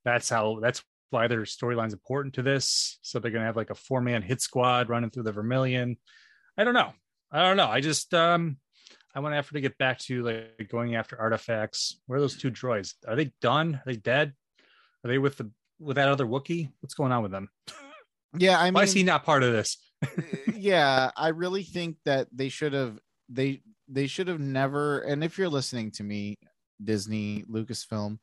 that's how that's why their storyline's important to this. So they're gonna have like a four man hit squad running through the Vermilion. I don't know. I don't know. I just um I want Aphra to get back to like going after artifacts. Where are those two droids? Are they done? Are they dead? Are they with the with that other Wookiee? What's going on with them? Yeah, I mean, Why is he not part of this? yeah, I really think that they should have they they should have never. And if you're listening to me, Disney, Lucasfilm,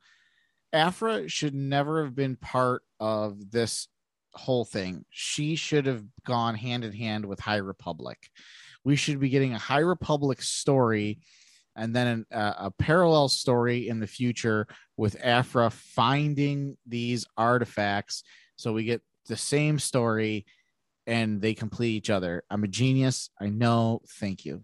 Aphra should never have been part of this whole thing. She should have gone hand in hand with High Republic. We should be getting a High Republic story and then an, uh, a parallel story in the future with Aphra finding these artifacts. So we get the same story and they complete each other. I'm a genius. I know. Thank you.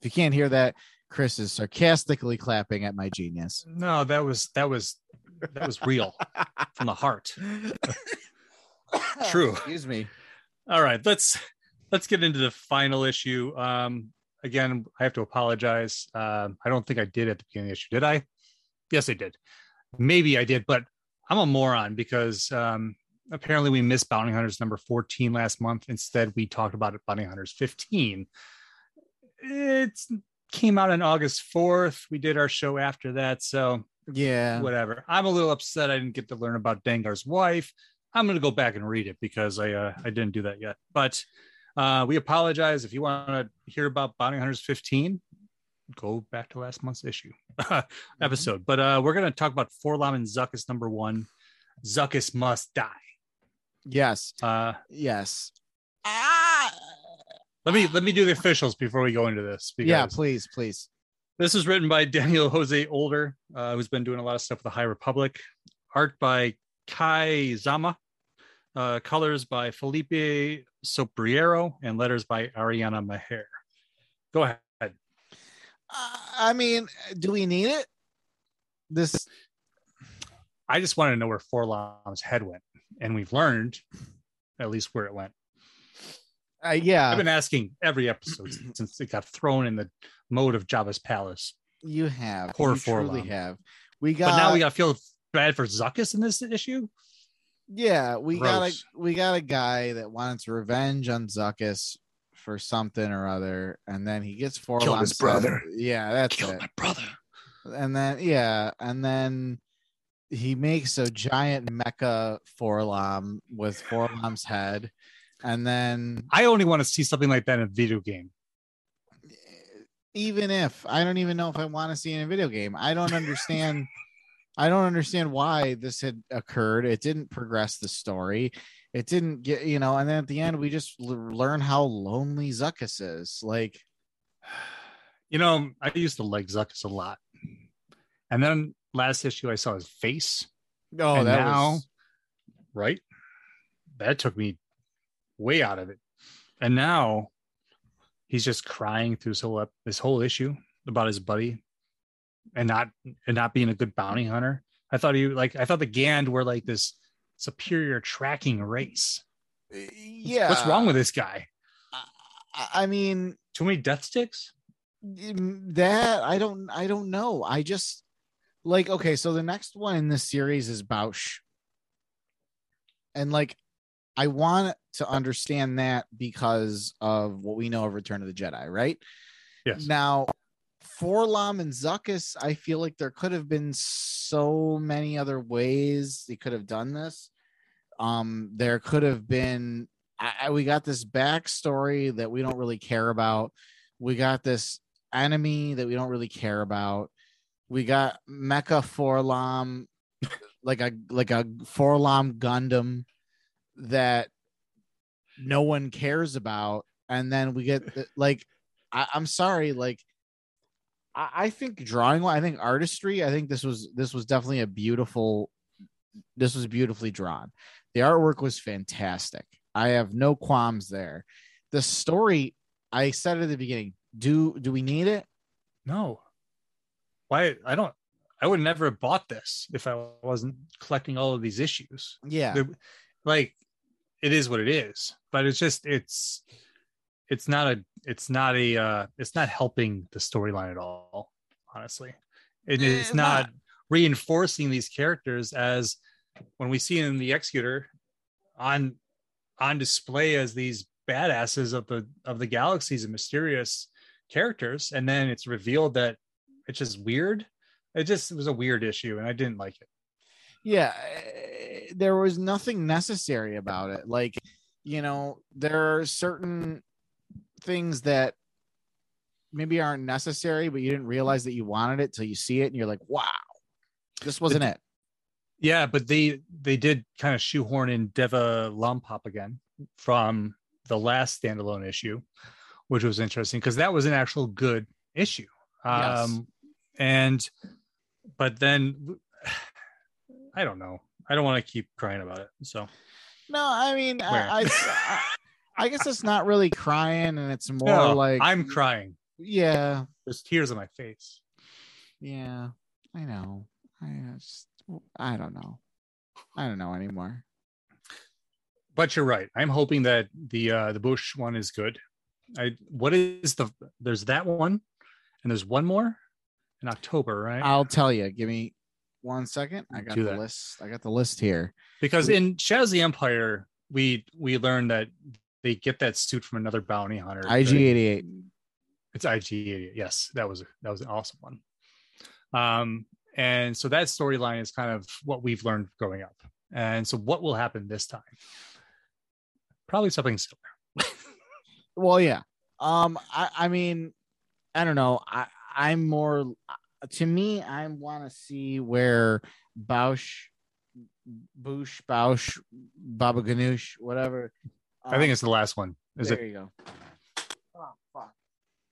If you can't hear that, Chris is sarcastically clapping at my genius. No, that was that was that was real from the heart. True. Excuse me. All right, let's let's get into the final issue. Um, again, I have to apologize. Um, I don't think I did at the beginning of the issue. Did I? Yes, I did. Maybe I did, but I'm a moron because um, apparently we missed Bounty Hunters number 14 last month. Instead, we talked about it Bounty Hunters 15. It came out on August 4th. We did our show after that, so Yeah. whatever. I'm a little upset I didn't get to learn about Dengar's wife. I'm going to go back and read it because I uh, I didn't do that yet. But uh, we apologize if you want to hear about Bounty Hunters 15. Go back to last month's issue episode. But uh, we're going to talk about 4-LOM and Zuckuss number one. Zuckuss must die. Yes. Uh, Yes. let me let me do the officials before we go into this. Yeah, please, please. This is written by Daniel Jose Older, uh, who's been doing a lot of stuff with the High Republic. Art by Kai Zama. Uh, colors by Felipe Sobreiro and letters by Ariana Maher. Go ahead. Uh, I mean, do we need it? This I just want to know where 4-LOM's head went, and we've learned at least where it went. Uh, yeah, I've been asking every episode since it got thrown in the mode of Jabba's palace. you have. Poor you truly 4-LOM. have. We got but now we got to feel bad for Zuckuss in this issue. Yeah, we got a we got a guy that wants revenge on Zuckuss for something or other, and then he gets 4-LOM. Killed his sent- brother. Yeah, that's Killed it. my brother. And then yeah, and then he makes a giant mecha 4-LOM with 4-LOM's head, and then I only want to see something like that in a video game. even if I don't even know if I want to see it in a video game, I don't understand. I don't understand why this had occurred. It didn't progress the story. It didn't get, you know, and then at the end, we just l- learn how lonely Zuckuss is. Like, You know, I used to like Zuckuss a lot. And then last issue, I saw his face, oh, And that now- was, right? That took me way out of it. And now he's just crying through this whole, this whole issue about his buddy and not and not being a good bounty hunter. I thought he like I thought the Gand were like this superior tracking race. Yeah. What's wrong with this guy? I, I mean, Too many death sticks? Mm, that I don't I don't know. I just like okay, so the next one in this series is Bausch. And like I want to understand that because of what we know of Return of the Jedi, right? Yes. Now, 4-LOM and Zuckuss, I feel like there could have been so many other ways they could have done this. Um, there could have been I, I- we got this backstory that we don't really care about. We got this enemy that we don't really care about. We got Mecha 4-LOM, like a like a 4-LOM Gundam that no one cares about, and then we get the- like I, I'm sorry, like I, I think drawing, I think artistry, I think this was this was definitely a beautiful. This was beautifully drawn. The artwork was fantastic. I have no qualms there. The story, I said at the beginning, do do we need it? No. Why? I don't. I would never have bought this if I wasn't collecting all of these issues. Yeah. Like, it is what it is. But it's just it's it's not a it's not a uh it's not helping the storyline at all. Honestly, it, Eh, it's not, not. reinforcing these characters as when we see in the Executor on on display as these badasses of the of the galaxies and mysterious characters and then it's revealed that it's just weird it just it was a weird issue and i didn't like it yeah eh, there was nothing necessary about it like you know there are certain things that maybe aren't necessary but you didn't realize that you wanted it till you see it and you're like wow this wasn't it yeah but they they did kind of shoehorn in deva lompop again from the last standalone issue which was interesting because that was an actual good issue Yes. um and but then i don't know. I don't want to keep crying about it so. No i mean I, I i guess it's not really crying and it's more No, like i'm crying. Yeah. There's tears on my face. Yeah i know. I just i don't know. I don't know anymore. But you're right. I'm hoping that the uh the Bush one is good. I what is the there's that one and there's one more in October, right? I'll tell you. Give me one second. I got Do the that. list. I got the list here. because in Shadows of the Empire, we we learned that they get that suit from another bounty hunter. IG eighty eight. It's IG88. Yes, that was that was an awesome one. Um, and so that storyline is kind of what we've learned growing up. And so what will happen this time? Probably something similar. Well, yeah. Um, I I mean, I don't know. I I'm more to me. I want to see where Bausch, Boosh, Bausch, Baba Ganoush, whatever. I think um, it's the last one. Is it? there it you go. Oh fuck!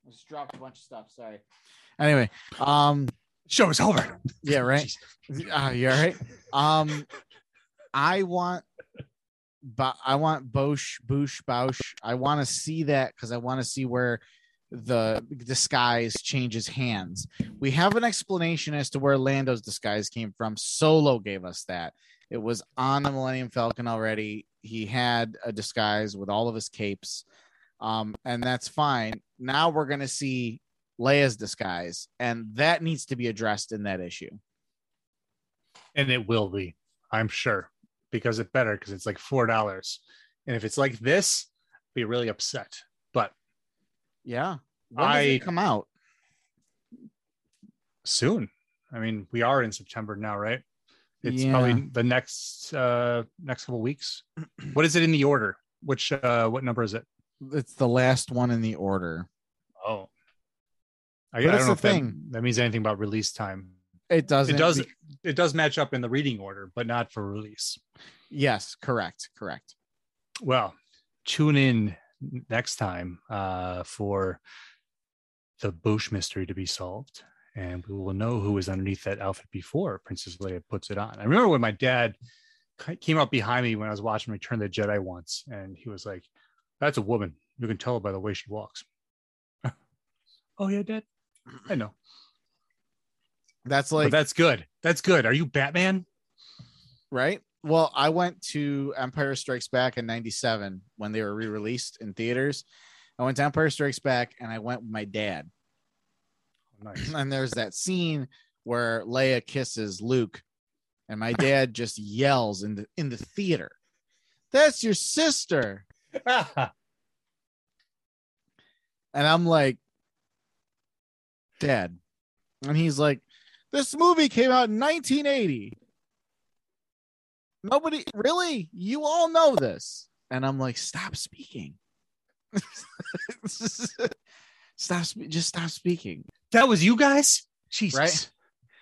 I just dropped a bunch of stuff. Sorry. Anyway, um, show is over? yeah, right. Uh, you all right? Um, I want, but I want Bosch, Boosh, Bausch. I want to see that because I want to see where the disguise changes hands. We have an explanation as to where Lando's disguise came from. Solo gave us that. It was on the Millennium Falcon already. He had a disguise with all of his capes, um, and that's fine. Now we're gonna see Leia's disguise, and that needs to be addressed in that issue. and it will be i'm sure because it better because it's like four dollars and if it's like this be really upset Yeah. When does I- it come out? soon i mean we are in september now right it's Yeah. probably the next uh next couple weeks what is it in the order which uh what number is it It's the last one in the order. oh i, I don't know the if that, thing. that means anything about release time It doesn't. it does be- it does match up in the reading order but not for release yes, correct, correct. well tune in next time uh, for the Bush mystery to be solved, and we will know who was underneath that outfit before Princess Leia puts it on. I remember when my dad came up behind me when I was watching Return of the Jedi once, and he was like, "That's a woman. You can tell by the way she walks." oh yeah, Dad. I know, That's but like that's good. That's good. Are you Batman? right. Well, I went to Empire Strikes Back in '97 when they were re-released in theaters. I went to Empire Strikes Back and I went with my dad. Oh, nice. And there's that scene where Leia kisses Luke, and my dad just yells in the in the theater, "That's your sister!" And I'm like, Dad. And he's like, This movie came out in 1980. Nobody really? You all know this. And I'm like, Stop speaking. stop, just stop speaking. that was you guys? Jesus. Right?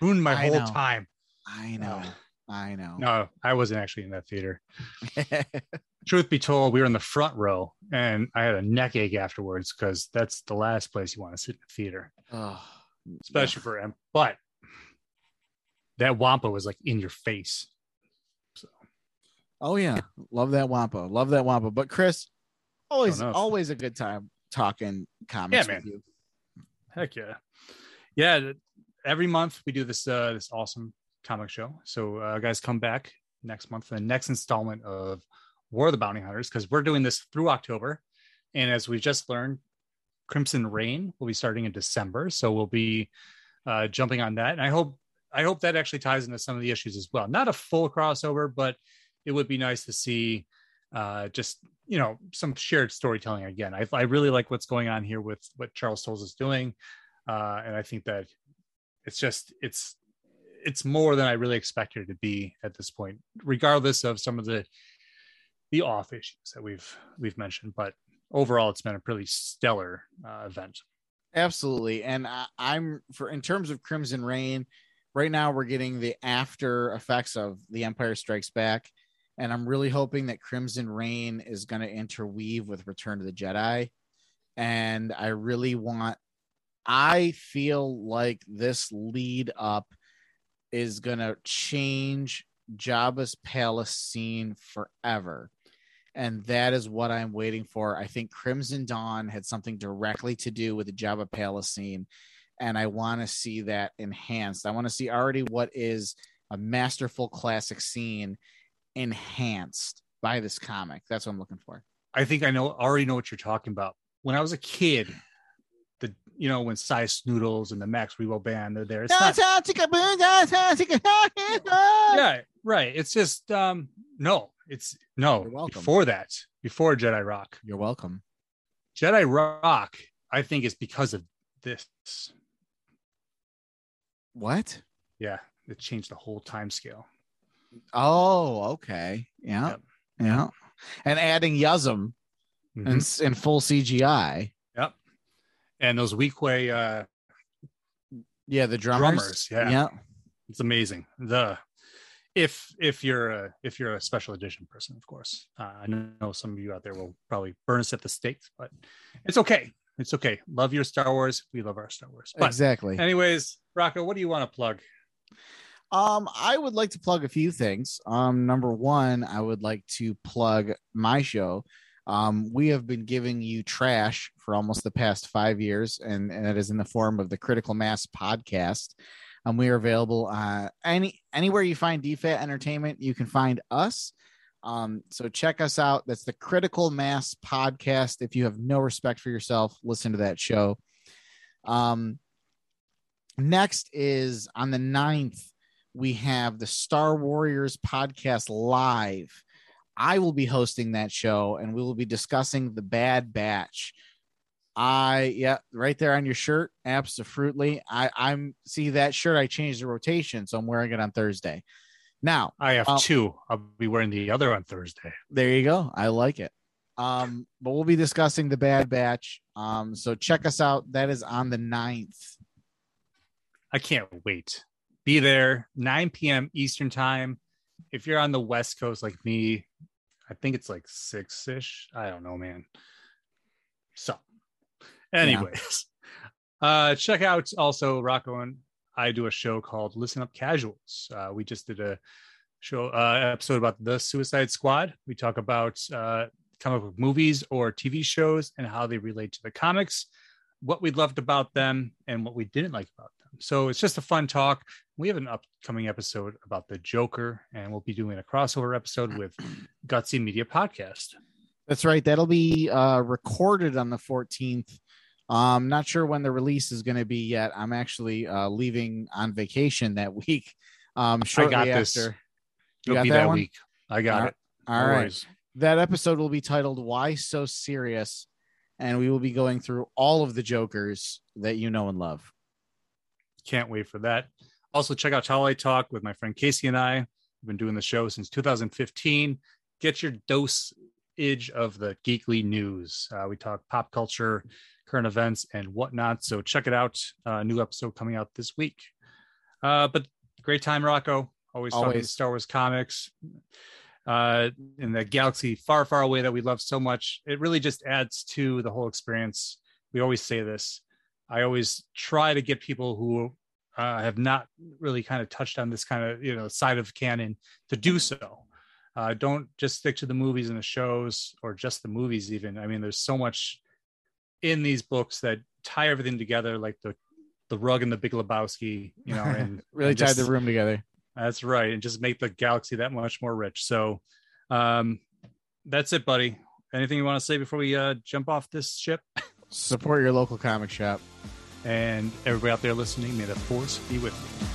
Ruined my I whole know. time. I know. I know. No, I wasn't actually in that theater. Truth be told, we were in the front row and I had a neck ache afterwards because that's the last place you want to sit in a theater, oh, especially for him. But that Wampa was like in your face. Oh yeah, love that Wampa. Love that Wampa. But Chris, always Don't know if- always a good time talking comics Yeah, with man. you. Heck yeah. Yeah. Every month we do this uh this awesome comic show. So uh guys come back next month for the next installment of War of the Bounty Hunters because we're doing this through October. And as we just learned, Crimson Reign will be starting in December. So we'll be uh jumping on that. And I hope I hope that actually ties into some of the issues as well. Not a full crossover, but it would be nice to see uh just you know some shared storytelling again. I, I really like what's going on here with what Charles Soule's is doing uh, and I think that it's just it's it's more than I really expected it to be at this point, regardless of some of the the off issues that we've we've mentioned. But overall, it's been a pretty stellar uh, event. Absolutely. And I, I'm for in terms of Crimson Reign, right now we're getting the after effects of The Empire Strikes Back. And I'm really hoping that Crimson Reign is going to interweave with Return of the Jedi. And I really want, I feel like this lead up is going to change Jabba's palace scene forever. And that is what I'm waiting for. I think Crimson Dawn had something directly to do with the Jabba Palace scene. And I want to see that enhanced. I want to see already what is a masterful classic scene enhanced by this comic. That's what I'm looking for. I think I know already know what you're talking about. When I was a kid, the you know when Sy Snootles and the Max Rebo band they're there. It's not, yeah, right. It's just um no, it's no You're welcome. before that, before Jedi Rock. You're welcome. Jedi Rock, I think, is because of this. What? Yeah, it changed the whole time scale. Oh, okay. Yeah. Yep. Yeah. And adding Yuzzum Mhm. in, s- in full CGI. Yep. And those Weequay, uh, Yeah, the drummers. Drummers, yeah. Yeah. it's amazing. The if if you're a if you're a special edition person, of course. Uh, I know some of you out there will probably burn us at the stake, but it's okay. It's okay. Love your Star Wars. We love our Star Wars. But exactly. anyways, Rocco, what do you want to plug? Um, I would like to plug a few things. Um, number one, I would like to plug my show. Um, we have been giving you trash for almost the past five years, and, and it is in the form of the Critical Mass podcast. Um, we are available uh, any anywhere you find DFAT Entertainment, you can find us. Um, so check us out. That's the Critical Mass podcast. If you have no respect for yourself, listen to that show. Um, next is on the 9th we have the Star Warriors podcast live. I will be hosting that show and we will be discussing the Bad Batch. I yeah, right there on your shirt, absolutely. I I'm see that shirt. I changed the rotation, so I'm wearing it on Thursday. Now, I have Um, two. I'll be wearing the other on Thursday. there you go. I like it. Um, but we'll be discussing the Bad Batch. Um, so check us out. That is on the 9th. I can't wait. Be there 9 p.m. Eastern time. If you're on the West Coast like me, I think it's like six ish. I don't know, man. So, anyways, uh, check out also Rocco and I do a show called Listen Up Casuals. Uh, we just did a show uh, episode about the Suicide Squad. We talk about uh, comic book movies or TV shows and how they relate to the comics, what we loved about them, and what we didn't like about them. So it's just a fun talk. We have an upcoming episode about the Joker, and we'll be doing a crossover episode with Gutsy Media Podcast. That's right. That'll be uh, recorded on the 14th. Um, not sure when the release is going to be yet. I'm actually uh, leaving on vacation that week. Um, shortly I got this. after. You It'll got be that that, week. I got All it. All No right. worries. That episode will be titled "Why So Serious," and we will be going through all of the Jokers that you know and love. Can't wait for that. Also, check out Twilight Talk with my friend Casey and I. We've been doing the show since 2015. Get your dosage of the geekly news. Uh, we talk pop culture, current events, and whatnot. So check it out. Uh, new episode coming out this week. Uh, but great time, Rocco. Always, talking Star Wars comics. Uh, in the galaxy far, far away that we love so much. It really just adds to the whole experience. We always say this. I always try to get people who uh, have not really kind of touched on this kind of you know side of canon to do so. Uh, don't just stick to the movies and the shows or just the movies. Even I mean, there's so much in these books that tie everything together, like the the rug and the Big Lebowski. You know, and Really and tied just- the room together. That's right, and just make the galaxy that much more rich. So, um, that's it, buddy. Anything you want to say before we uh, jump off this ship? Support your local comic shop. And everybody out there listening, may the force be with you.